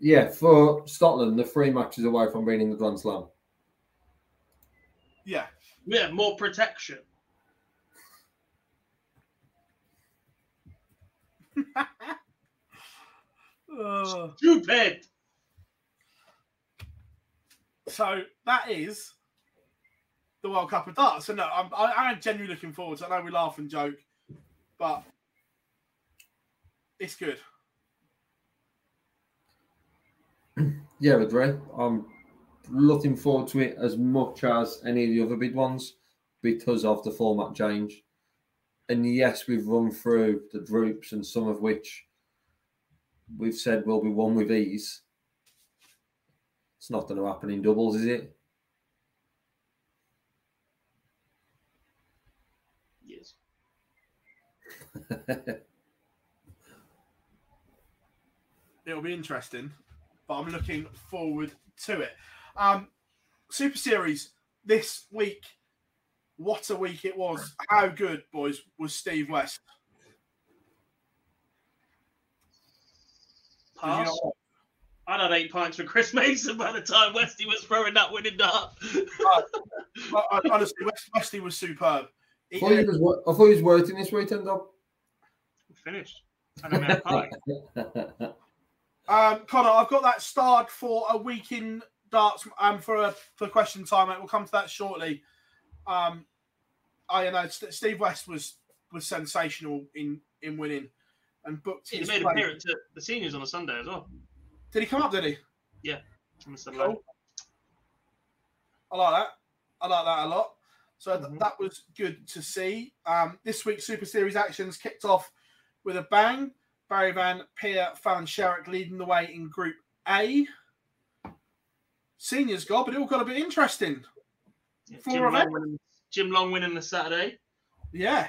Yeah, for Scotland, the three matches away from being in the Grand Slam. Yeah, Yeah, more protection. [LAUGHS] Uh, Stupid. so that is the World Cup of darts. So no, I'm I, I'm genuinely looking forward to. it. I know we laugh and joke, but it's good. [CLEARS THROAT] Yeah, with I'm looking forward to it as much as any of the other big ones because of the format change. And yes, we've run through the groups and some of which we've said will be won with ease. It's not going to happen in doubles, is it? Yes. [LAUGHS] it'll be interesting, but I'm looking forward to it. Um, Super Series this week. What a week it was! How good, boys, was Steve West? Did you Pass. not? I'd had eight pints for Chris Mason by the time Westy was throwing that winning dart. I- I- honestly, West, Westy was superb. I He- thought he was, wo- I thought he was working this weekend, though. Finished. And then we had pie. Um, Connor, I've got that starred for a week in darts um, for a for question time. Mate. We'll come to that shortly. Um, I you know St- Steve West was was sensational in in winning and booked. He made an appearance at the seniors on a Sunday as well. Did he come up? Did he? on Sunday. Cool. I like that. I like that a lot. So th- Mhm. that was good to see. Um, this week's Super Series actions kicked off with a bang. Barry Van Peer, Fallon Sherrock leading the way in Group A. Seniors got, but it all got a bit interesting. Yeah, Jim, Long winning, Jim Long winning the Saturday. Yeah.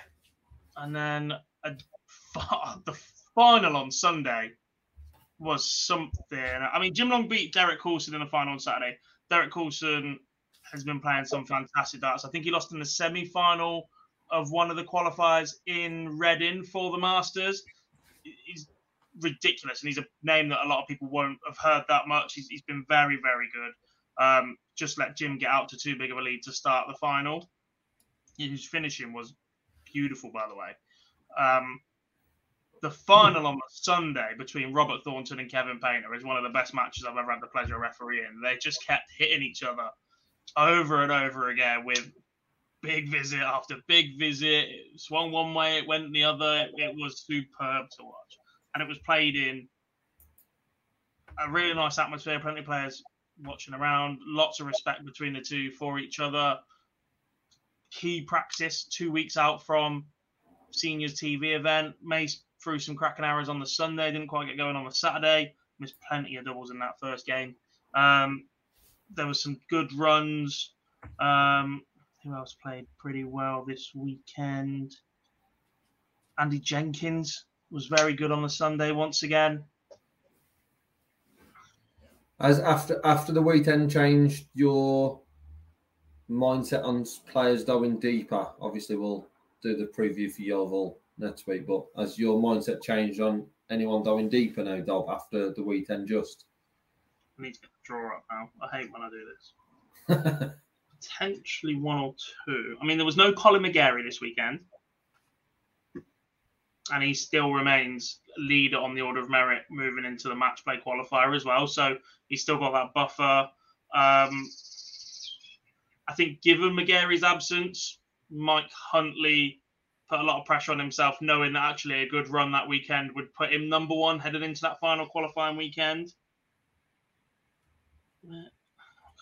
And then a, [LAUGHS] the final on Sunday was something. I mean, Jim Long beat Derek Coulson in the final on Saturday. Derek Coulson has been playing some fantastic darts. I think he lost in the semi final of one of the qualifiers in Reading for the Masters. He's ridiculous, and he's a name that a lot of people won't have heard that much. He's, he's been very, very good. Um, just let Jim get out to too big of a lead to start the final. His finishing was beautiful, by the way. Um, the final on Sunday between Robert Thornton and Kevin Painter is one of the best matches I've ever had the pleasure of refereeing. They just kept hitting each other over and over again with big visit after big visit. It swung one way, it went the other. It was superb to watch. And it was played in a really nice atmosphere, plenty of players watching around, lots of respect between the two for each other. Key practice two weeks out from seniors TV event. Mace threw some cracking arrows on the Sunday, didn't quite get going on the Saturday. Missed plenty of doubles in that first game. Um, there was some good runs. Um, who else played pretty well this weekend? Andy Jenkins was very good on the Sunday once again. As after after the weekend changed your mindset on players going deeper, obviously we'll do the preview for Yeovil next week. But has your mindset changed on anyone going deeper now, Dob, after the weekend just? I need to get the draw up now. I hate when I do this. [LAUGHS] Potentially one or two. I mean, there was no Colin McGarry this weekend. And he still remains leader on the order of merit moving into the match play qualifier as well. So he's still got that buffer. Um, I think given McGarry's absence, Mike Huntley put a lot of pressure on himself, knowing that actually a good run that weekend would put him number one headed into that final qualifying weekend. I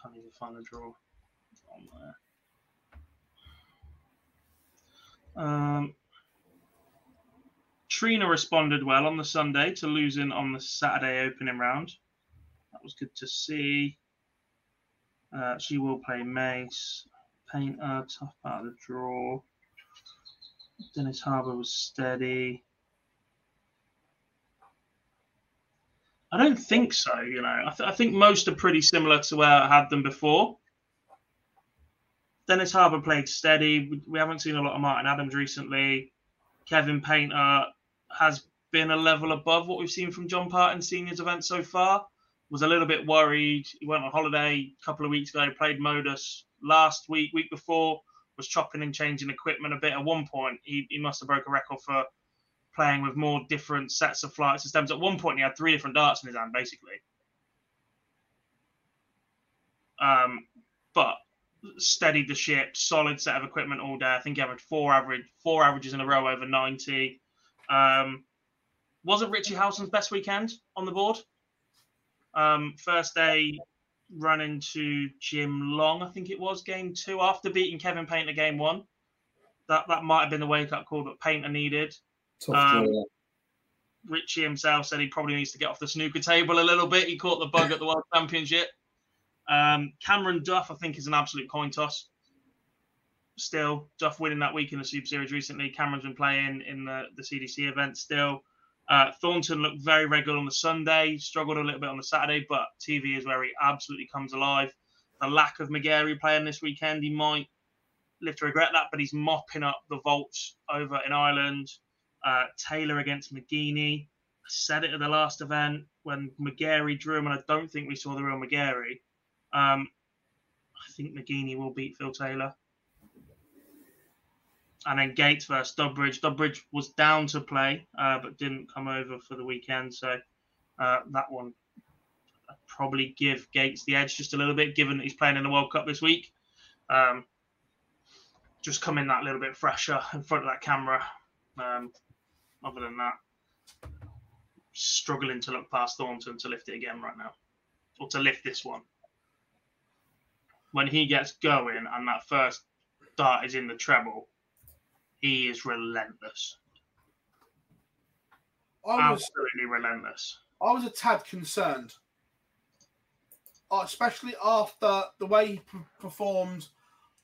can't even find the draw. Um, Trina responded well on the Sunday to losing on the Saturday opening round. That was good to see. Uh, she will play Mace. Painter, tough part of the draw. Dennis Harbour was steady. I don't think so. You know, I, th- I think most are pretty similar to where I had them before. Dennis Harbour played steady. We, haven't seen a lot of Martin Adams recently. Kevin Painter has been a level above what we've seen from John Parton seniors event so far. Was a little bit worried. He went on holiday a couple of weeks ago. Played Modus last week, week before. Was chopping and changing equipment a bit. At one point, he, he must have broke a record for playing with more different sets of flight systems. At one point, he had three different darts in his hand, basically. Um, but steadied the ship, solid set of equipment all day. I think he averaged four average four averages in a row over ninety. Um, wasn't Richie Howson's best weekend on the board? Um, first day run into Jim Long, I think it was game two after beating Kevin Painter game one. That that might have been the wake up call that Painter needed. Um. Richie himself said he probably needs to get off the snooker table a little bit. He caught the bug at the World Championship. Um, Cameron Duff, I think, is an absolute coin toss. Still, Duff winning that week in the Super Series recently. Cameron's been playing in the, the CDC event still. Uh, Thornton looked very regular on the Sunday, struggled a little bit on the Saturday, but TV is where he absolutely comes alive. The lack of McGarry playing this weekend, he might live to regret that, but he's mopping up the vaults over in Ireland. Uh, Taylor against McGeaney. I said it at the last event when McGarry drew him, and I don't think we saw the real McGarry. Um, I think McGeaney will beat Phil Taylor. And then Gates versus Dubbridge. Dubbridge was down to play, uh, but didn't come over for the weekend. So uh, that one I'd probably give Gates the edge just a little bit, given that he's playing in the World Cup this week. Um, just come in that little bit fresher in front of that camera. Um, other than that, struggling to look past Thornton to lift it again right now, or to lift this one. When he gets going and that first dart is in the treble, he is relentless. I was Absolutely relentless. I was a tad concerned, uh, especially after the way he performed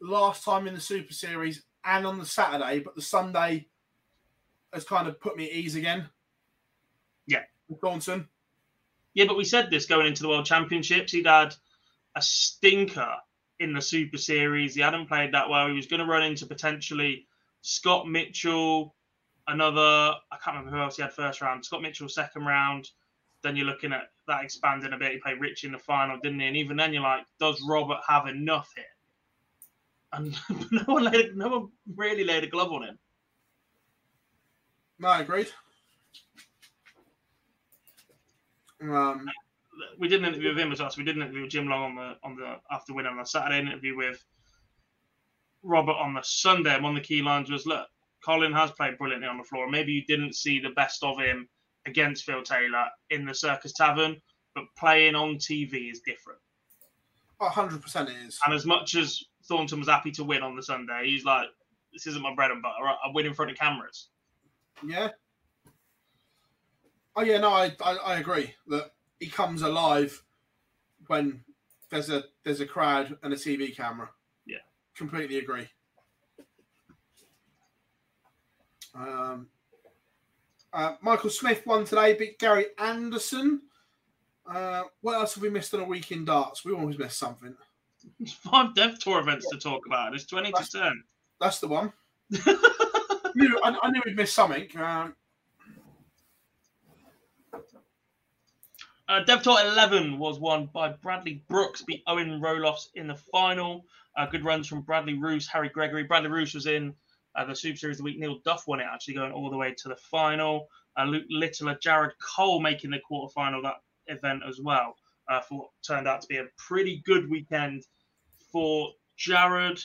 last time in the Super Series and on the Saturday, but the Sunday has kind of put me at ease again. Yeah. with Thornton. Yeah, but we said this going into the World Championships. He'd had a stinker in the Super Series. He hadn't played that well. He was going to run into potentially Scott Mitchell, another, I can't remember who else he had first round. Scott Mitchell, second round. Then you're looking at that expanding a bit. He played Rich in the final, didn't he? And even then, you're like, does Robert have enough here? And [LAUGHS] no one laid, no one really laid a glove on him. No, agreed. Um, we did an interview with him as well. So we did an interview with Jim Long on the on the after winning on the Saturday, an interview with Robert on the Sunday. And one of the key lines was, "Look, Colin has played brilliantly on the floor. Maybe you didn't see the best of him against Phil Taylor in the Circus Tavern, but playing on TV is different." hundred percent it is. And as much as Thornton was happy to win on the Sunday, he's like, "This isn't my bread and butter. I win in front of cameras." Yeah. Oh yeah, no, I, I I agree that he comes alive when there's a there's a crowd and a TV camera. Yeah. Completely agree. Um, uh, Michael Smith won today, beat Gary Anderson. Uh, what else have we missed on a week in darts? We always miss something. There's [LAUGHS] five Dev Tour events to talk about. It's twenty to ten. That's the one. [LAUGHS] knew, I, I knew we'd miss something. Um, Uh, DevTour 11 was won by Bradley Brooks, beat Owen Roelofs in the final. Uh, good runs from Bradley Roes, Harry Gregory. Bradley Roes was in uh, the Super Series of the week. Neil Duff won it, actually going all the way to the final. Uh, Luke Littler, Jarred Cole making the quarterfinal that event as well. Uh, for what turned out to be a pretty good weekend for Jarred.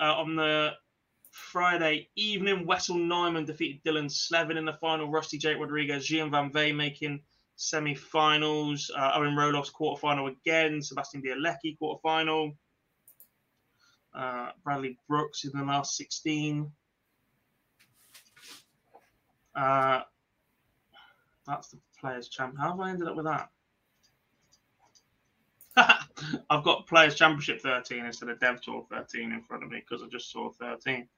Uh, on the Friday evening, Wessel Nijman defeated Dylan Slevin in the final. Rusty Jake Rodriguez, Gian Van Veen making semi-finals. Uh, Owen Roelofs quarterfinal again. Sebastian Bielecki quarterfinal. Uh, Bradley Brooks in the last 16. Uh, that's the Players Champ. How have I ended up with that? [LAUGHS] I've got Players Championship 13 instead of Dev Tour 13 in front of me because I just saw 13.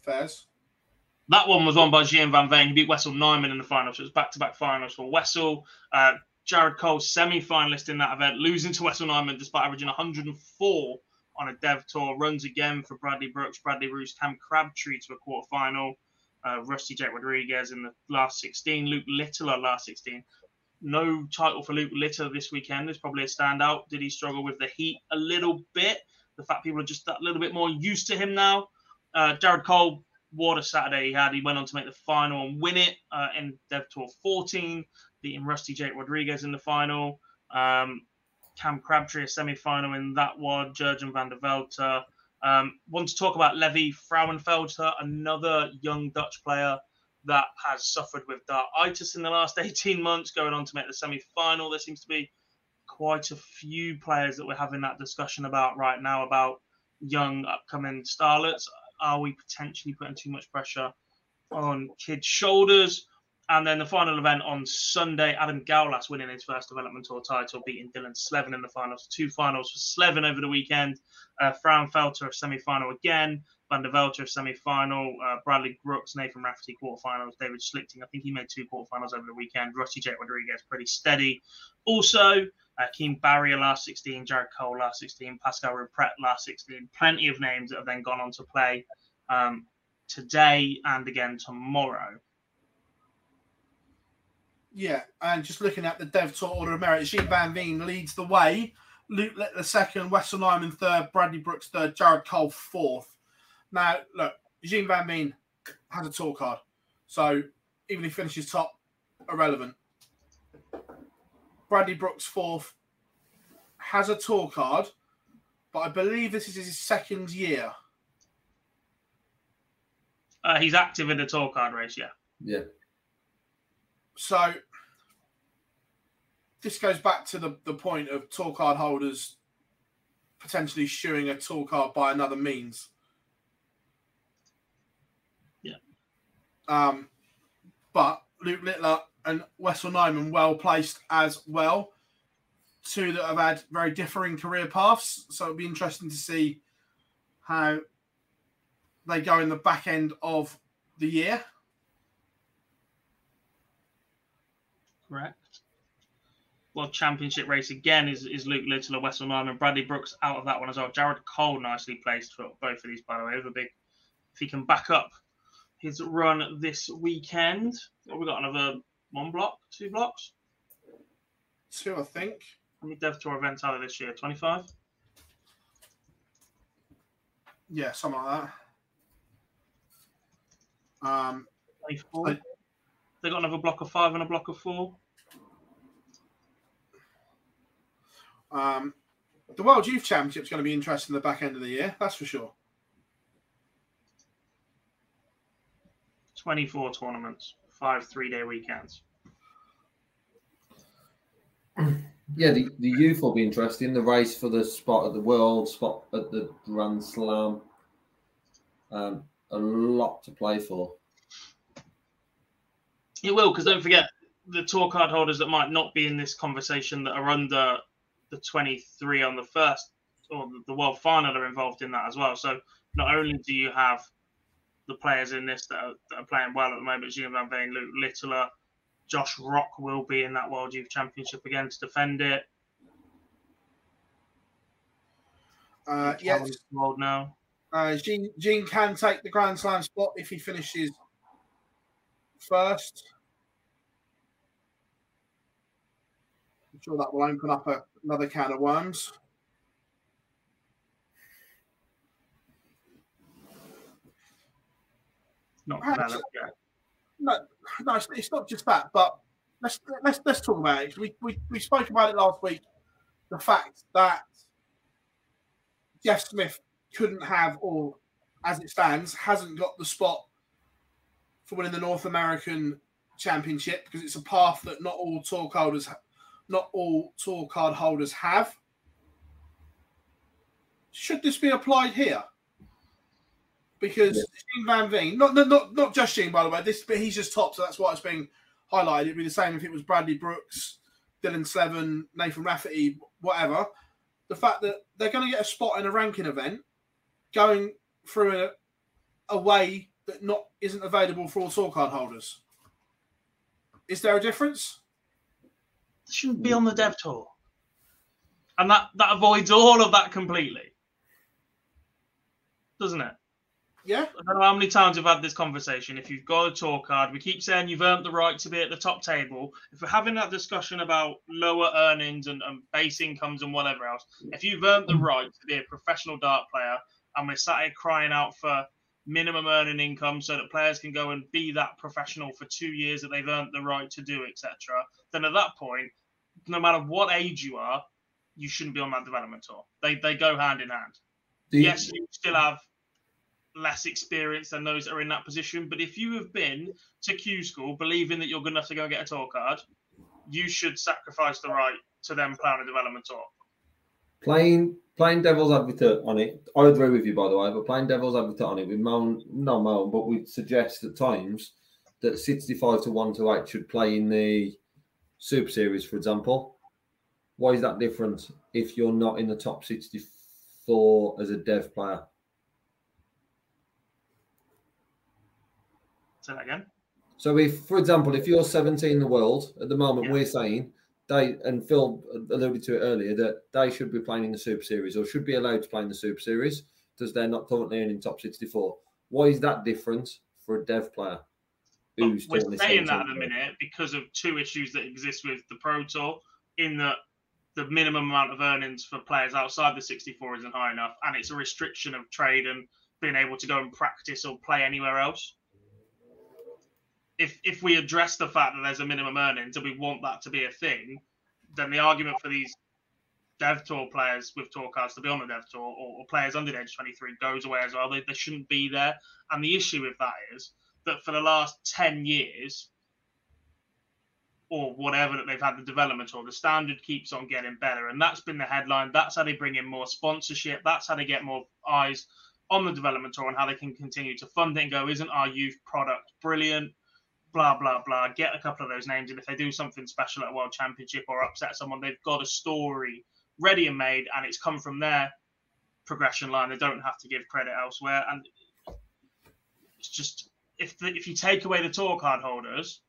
Fairs. That one was won by Gian Van Veen. He beat Wessel Nijman in the final. So it was back to back finals for Wessel. Uh, Jarred Cole, semi finalist in that event, losing to Wessel Nijman despite averaging 104 on a dev tour. Runs again for Bradley Brooks, Bradley Roes, Cam Crabtree to a quarter final. Uh, Rusty Jake Rodriguez in the last 16. Luke Littler last 16. No title for Luke Littler this weekend is probably a standout. Did he struggle with the heat a little bit? The fact people are just that little bit more used to him now. Uh, Jarred Cole what a Saturday he had. He went on to make the final and win it uh, in Dev Tour 14, beating Rusty Jake Rodriguez in the final. Um, Cam Crabtree, a semi final in that one. Jurjen van der Velde. Um, want to talk about Levy Frauenfelder, another young Dutch player that has suffered with dartitis in the last [LAUGHS] 18 months, going on to make the semi final. There seems to be quite a few players that we're having that discussion about right now about young upcoming starlets are we potentially putting too much pressure on kids' shoulders? And then the final event on Sunday, Adam Gawlas winning his first development tour title, beating Dylan Slevin in the finals. Two finals for Slevin over the weekend. Uh, Frauenfelder, a semi final again. Van der Velde, semi final. Uh, Bradley Brooks, Nathan Rafferty, quarterfinals. David Schlichting, I think he made two quarterfinals over the weekend. Rusty Jake Rodriguez, pretty steady. Also, uh, Keane Barry last 16, Jarred Cole last 16, Pascal Rupret last 16. Plenty of names that have then gone on to play um, today and again tomorrow. Yeah, and just looking at the Dev Tour Order of Merit, Gian Van Veen leads the way. Luke Littler second, Wessel Nijman third, Bradley Brooks third, Jared Cole fourth. Now, look, Gian Van Veen has a tour card. So even if he finishes top, irrelevant. Bradley Brooks fourth has a tour card, but I believe this is his second year. Uh, he's active in the tour card race, yeah. Yeah. So this goes back to the, the point of tour card holders potentially shooing a tour card by another means. Yeah. Um, but Luke Littler and Wessel Nijman well placed as well. Two that have had very differing career paths. So it'll be interesting to see how they go in the back end of the year. Correct. World Championship race again is, is Luke Littler, Wessel Nijman, Bradley Brooks out of that one as well. Jarred Cole nicely placed for both of these, by the way. Over big, if he can back up his run this weekend. What we got another one block, two blocks? Two, I think. How many Dev Tour events are there this year? 25? Yeah, something like that. Um, 24? I- they got another block of five and a block of four. um, the World Youth Championship's going to be interesting at the back end of the year, that's for sure. 24 tournaments, five three day weekends. Yeah, the, the youth will be interesting. The race for the spot at the World, spot at the Grand Slam. Um, a lot to play for. It will, because don't forget the tour card holders that might not be in this conversation that are under the 23 on the first or the- the world final are involved in that as well. So not only do you have the players in this that are, that are playing well at the moment, Gino Van Veen, Luke Littler, Josh Rock will be in that World Youth Championship again to defend it. Uh, yes, involved now. uh, Gian, Gian can take the Grand Slam spot if he finishes first. I'm sure that will open up a, another can of worms. Not Perhaps-. No, no, it's, it's not just that. But let's let's let's talk about it. We we we spoke about it last week. The fact that Jeff Smith couldn't have, or as it stands, hasn't got the spot for winning the North American Championship because it's a path that not all tour holders, not all tour card holders have. Should this be applied here? Because Gian Van Veen, not, not not not just Gian, by the way, this but he's just top, so that's why it's being highlighted. It'd be the same if it was Bradley Brooks, Dylan Slevin, Nathan Rafferty, whatever. The fact that they're going to get a spot in a ranking event, going through a, a way that not isn't available for all tour card holders. Is there a difference? shouldn't be on the dev tour. And that, that avoids all of that completely. Doesn't it? Yeah. I don't know how many times we've had this conversation. If you've got a tour card, we keep saying you've earned the right to be at the top table. If we're having that discussion about lower earnings and, and base incomes and whatever else, if you've earned the right to be a professional dart player and we're sat here crying out for minimum earning income so that players can go and be that professional for two years that they've earned the right to do, etc., then at that point, no matter what age you are, you shouldn't be on that development tour. They, they go hand in hand you- yes, you still have less experience than those that are in that position. But if you have been to Q school believing that you're good enough to go and get a tour card, you should sacrifice the right to then play on a development tour. Playing playing devil's advocate on it, I agree with you by the way, but playing devil's advocate on it, we moan no moan, but we suggest at times that 65 to 1 to 8 should play in the Super Series, for example. Why is that different if you're not in the top 64 as a dev player? Say that again. So if, for example, if you're 17 in the world at the moment, Yeah. we're saying they and Phil alluded to it earlier that they should be playing in the Super Series or should be allowed to play in the Super Series because they're not currently in top 64. Why is that different for a dev player? Who's we're saying that at 17? the minute because of two issues that exist with the Pro Tour in that the minimum amount of earnings for players outside the 64 isn't high enough, and it's a restriction of trade and being able to go and practice or play anywhere else. If if we address the fact that there's a minimum earnings and we want that to be a thing, then the argument for these Dev Tour players with tour cards to be on the Dev Tour or, or players under the age 23 goes away as well. They, they shouldn't be there. And the issue with that is that for the last 10 years, or whatever that they've had the development or the standard keeps on getting better and that's been the headline that's how they bring in more sponsorship that's how they get more eyes on the development tour and how they can continue to fund it and go isn't our youth product brilliant blah blah blah get a couple of those names and if they do something special at a world championship or upset someone they've got a story ready and made and it's come from their progression line they don't have to give credit elsewhere and it's just if the, if you take away the tour card holders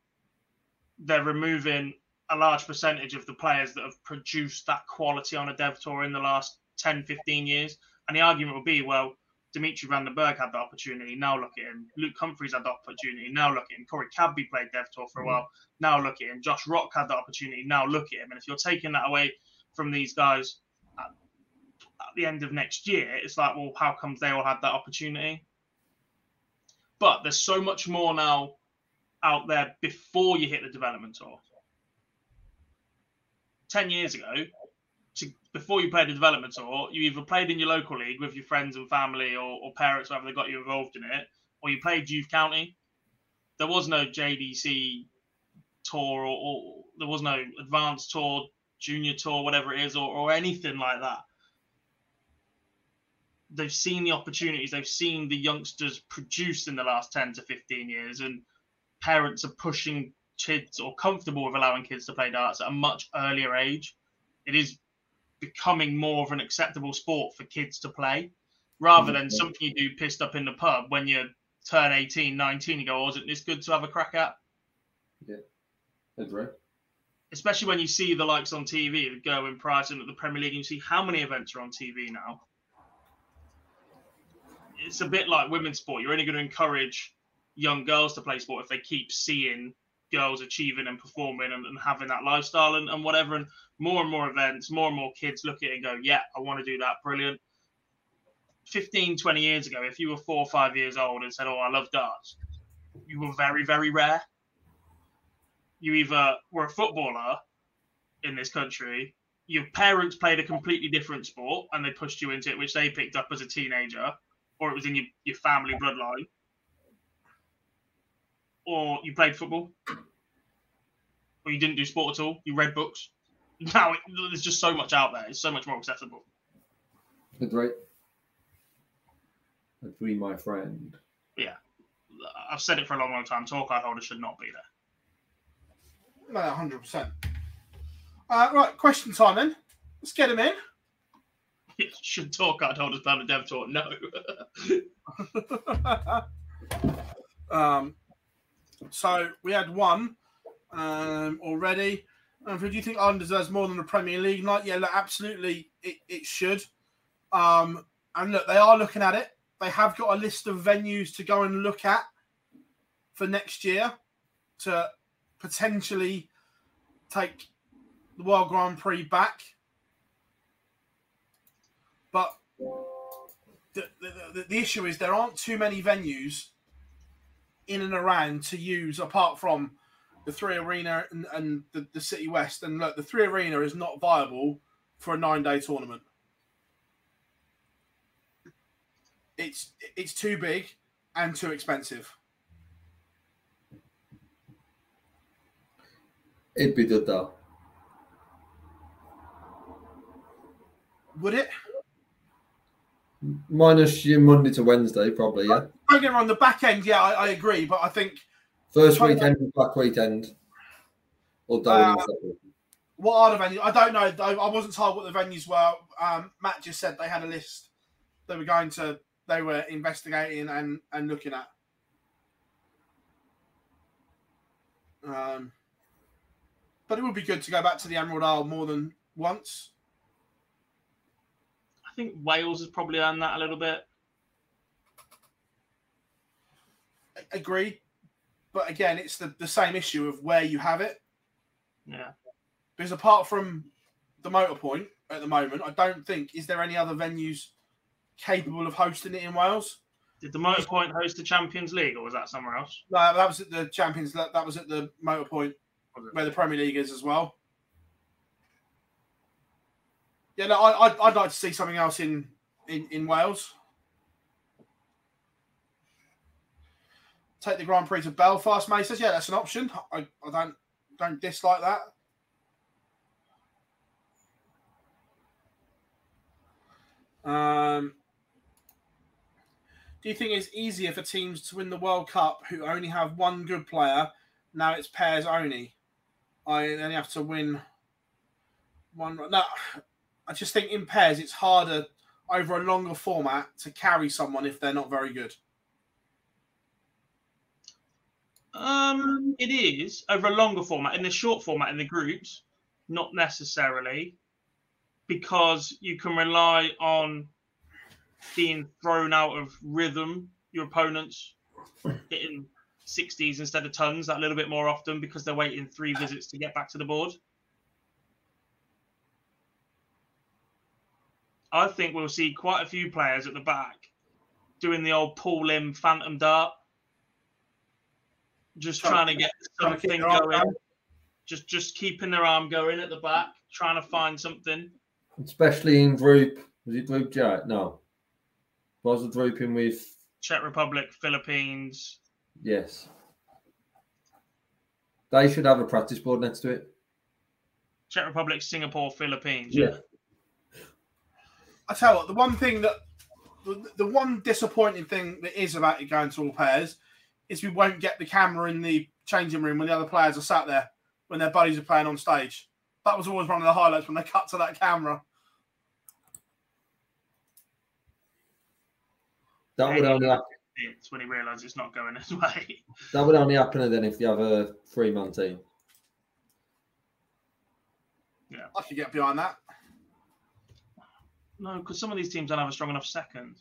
they're removing a large percentage of the players that have produced that quality on a dev tour in the last 10, 15 years. And the argument would be, well, Dimitri Van den Bergh had the opportunity. Now look at him. Luke Humphries had the opportunity. Now look at him. Corey Cadby played Dev Tour for a mm. while. Now look at him. Josh Rock had the opportunity. Now look at him. And if you're taking that away from these guys at, at the end of next year, it's like, well, how comes they all had that opportunity? But there's so much more now out there before you hit the development tour. 10 years ago, to, before you played the development tour, you either played in your local league with your friends and family or, or parents, whoever they got you involved in it, or you played youth county. There was no JDC tour or, or there was no advanced tour, junior tour, whatever it is, or, or anything like that. They've seen the opportunities, they've seen the youngsters produce in the last 10 to 15 years, and parents are pushing kids or comfortable with allowing kids to play darts at a much earlier age. It is becoming more of an acceptable sport for kids to play rather mm, than something you do pissed up in the pub when you turn 18, 19, you go, oh, isn't this good to have a crack at? Yeah, that's right. Especially when you see the likes on TV that go in Brighton at the Premier League and you see how many events are on TV now. It's a bit like women's sport. You're only going to encourage young girls to play sport if they keep seeing girls achieving and performing and, and having that lifestyle and, and whatever. And more and more events, more and more kids look at it and go, yeah, I want to do that. Brilliant. 15, 20 years ago, if you were four or five years old and said, oh, I love darts, you were very, very rare. You either were a footballer in this country, your parents played a completely different sport and they pushed you into it, which they picked up as a teenager, or it was in your, your family bloodline or you played football, or you didn't do sport at all. You read books. [LAUGHS] Now it, there's just so much out there. It's so much more accessible. Agree. Agree, my friend. Yeah, I've said it for a long, long time. Tour card holders should not be there. No, hundred percent. Uh, right, question time then. Let's get them in. [LAUGHS] Should tour card holders be on the dev tour? No. [LAUGHS] um, so we had one um, already. Um, do you think Ireland deserves more than the Premier League night? Yeah, look, absolutely, it, it should. Um, and look, they are looking at it. They have got a list of venues to go and look at for next year to potentially take the World Grand Prix back. But the, the, the, the issue is there aren't too many venues in and around to use apart from the three arena and, and the, the city west and look the three arena is not viable for a nine day tournament it's it's too big and too expensive It'd be good though. would it Minus your Monday to Wednesday, probably, yeah. Don't get me wrong the back end yeah i, I agree but i think First Twenty- weekend, and back weekend. Or Darwin Uh, what are the venues? I don't know I, I wasn't told what the venues were. Um, matt just said they had a list they were going to they were investigating and and looking at. Um, but it would be good to go back to the emerald isle more than once. I think Wales has probably earned that a little bit. Agreed but again it's the, the same issue of where you have it Yeah. because apart from the motor point at the moment i don't think is there any other venues capable of hosting it in wales Did the Motor Point host the Champions League or was that somewhere else? no that was at the champions that, that was at the motor point where the premier league is as well Yeah, no, I, I'd, I'd like to see something else in in, in Wales. Take the Grand Prix to Belfast, Mace says, yeah, that's an option. I, I don't don't dislike that. Um, do you think it's easier for teams to win the World Cup who only have one good player? Now it's pairs only. I only have to win one. No, I just think in pairs it's harder over a longer format to carry someone if they're not very good. Um, it is over a longer format. In the short format, in the groups, not necessarily, because you can rely on being thrown out of rhythm. Your opponents hitting 60s instead of tons that little bit more often because they're waiting three visits to get back to the board. I think we'll see quite a few players at the back doing the old pull in phantom dart, just trying to get Trying to keep something going, going. just just keeping their arm going at the back, trying to find something. Especially in group. Was it group J? No. Was it grouping with Czech Republic, Philippines. yes. They should have a practice board next to it. Czech Republic, Singapore, Philippines. Yeah. I tell you what, the one thing that the, the one disappointing thing that is about it going to all pairs is we won't get the camera in the changing room when the other players are sat there when their buddies are playing on stage. That was always one of the highlights when they cut to that camera. That would only happen. When he realises it's not going his way. That would only happen then if you have a three man team. Yeah, I could get behind that. No, because some of these teams don't have a strong enough second.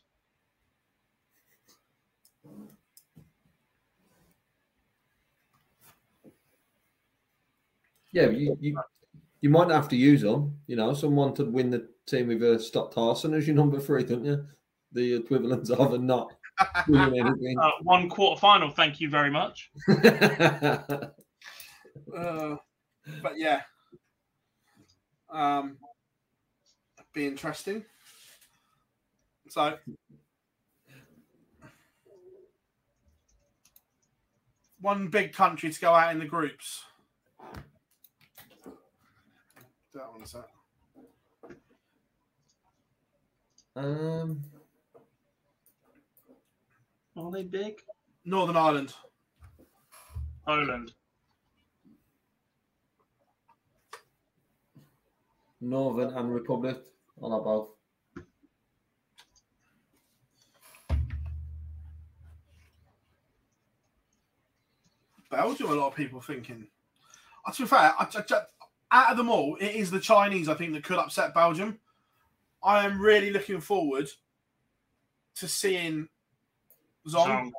Yeah, you, you you might have to use them. You know, someone to win the team with a Stock Tarson as your number three, don't you? The equivalent of a not. [LAUGHS] Uh, one quarter final, thank you very much. [LAUGHS] Uh, but yeah, um, be interesting. So, one big country to go out in the groups. That one's that. um, Are they big? Northern Ireland. Ireland. Northern and Republic. I'll have both. Belgium, a lot of people thinking. Uh, To be fair, I, I- I- out of them all, it is the Chinese, I think, that could upset Belgium. I am really looking forward to seeing Zong Zong.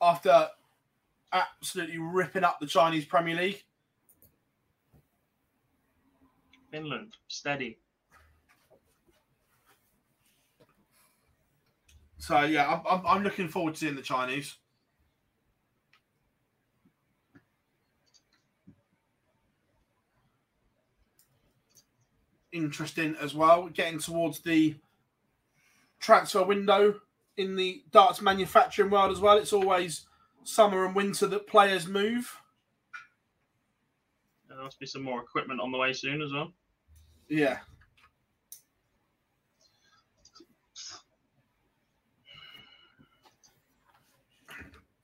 after absolutely ripping up the Chinese Premier League. Finland, steady. So yeah, I'm, I'm, I'm looking forward to seeing the Chinese. Interesting as well. Getting towards the transfer window in the darts manufacturing world as well. It's always summer and winter that players move. There must be some more equipment on the way soon as well. Yeah.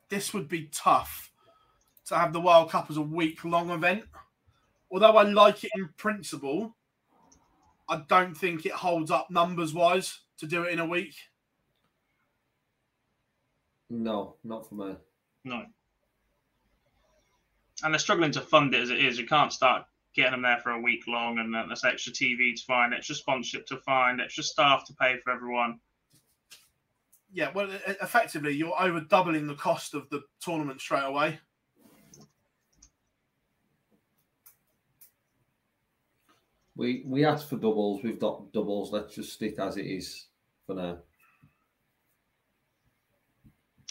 This would be tough to have the World Cup as a week long event. Although I like it in principle, I don't think it holds up numbers wise to do it in a week. No, not for me. No. And they're struggling to fund it as it is. You can't start getting them there for a week long, and then there's extra TV to find, extra sponsorship to find, extra staff to pay for everyone. Yeah, well, effectively, you're over doubling the cost of the tournament straight away. We we asked for doubles. We've got doubles. Let's just stick as it is for now.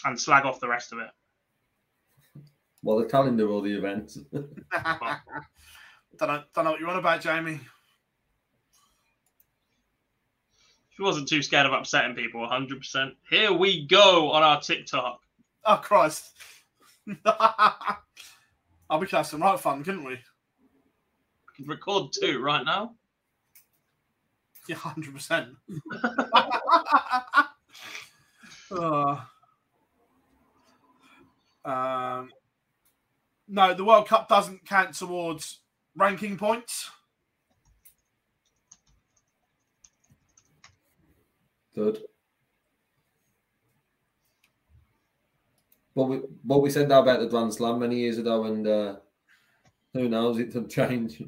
and slag off the rest of it. [LAUGHS] Well, the calendar or the event. don't, know, don't know what you're on about, Jamie. She wasn't too scared of upsetting people, 100%. Here we go on our TikTok. Oh Christ! oh, we could have some right fun, couldn't we? We record two right now. Yeah, hundred percent. [LAUGHS] Uh, Um, no, the World Cup doesn't count towards ranking points. Good. But we, but we said that about the Grand Slam many years ago, and uh, who knows, it could change.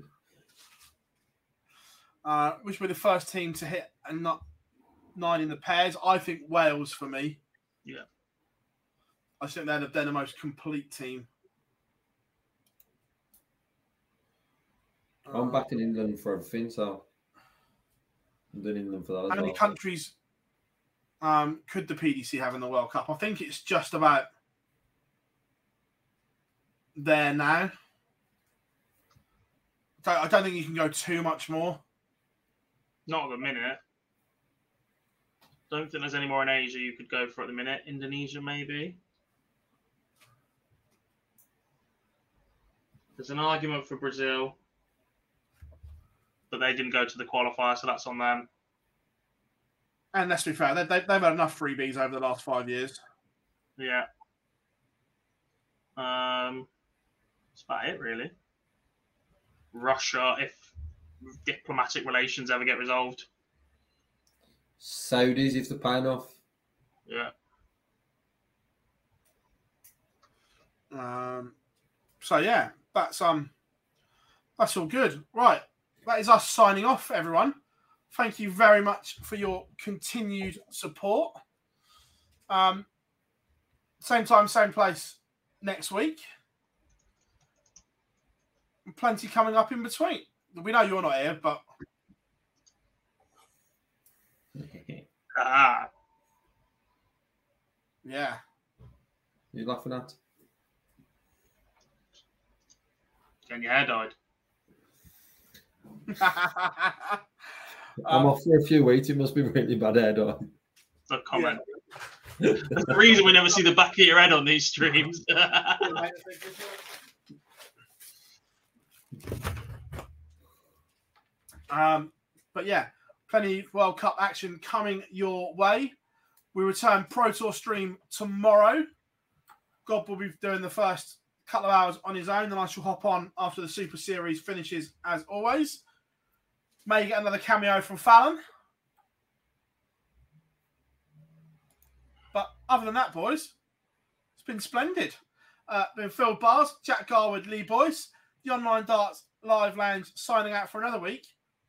Uh, which were the first team to hit a not nine in the pairs. I think Wales for me. Yeah. I think they're the, they're the most complete team. I'm back in England for everything, so I'm doing England for that. as How many well. countries um, could the PDC have in the World Cup? I think it's just about there now. I don't think you can go too much more. Not at the minute. Don't think there's any more in Asia you could go for at the minute. Indonesia, maybe. There's an argument for Brazil, but they didn't go to the qualifier, so that's on them. And let's be fair, they, they, they've had enough freebies over the last five years. Yeah. Um, that's about it, really. Russia, if diplomatic relations ever get resolved. Saudis, if they're paying off. Yeah. Um, so yeah, that's um, that's all good. Right, that is us signing off, everyone. Thank you very much for your continued support. Um, same time, same place next week. Plenty coming up in between. We know you're not here, but [LAUGHS] Ah, yeah. You laughing at? getting your hair dyed. [LAUGHS] I'm Um, off for a few weeks. It must be really bad hair dye. The comment. [LAUGHS] That's the reason we never see the back of your head on these streams. Um, but yeah, plenty World Cup action coming your way. We return Pro Tour stream tomorrow. God will be doing the first couple of hours on his own, Then I shall hop on after the Super Series finishes as always. May get another cameo from Fallon. But other than that, boys, it's been splendid. Uh, been Phil Bars, Jack Garwood, Lee Boyce, the Online Darts Live Lounge signing out for another week.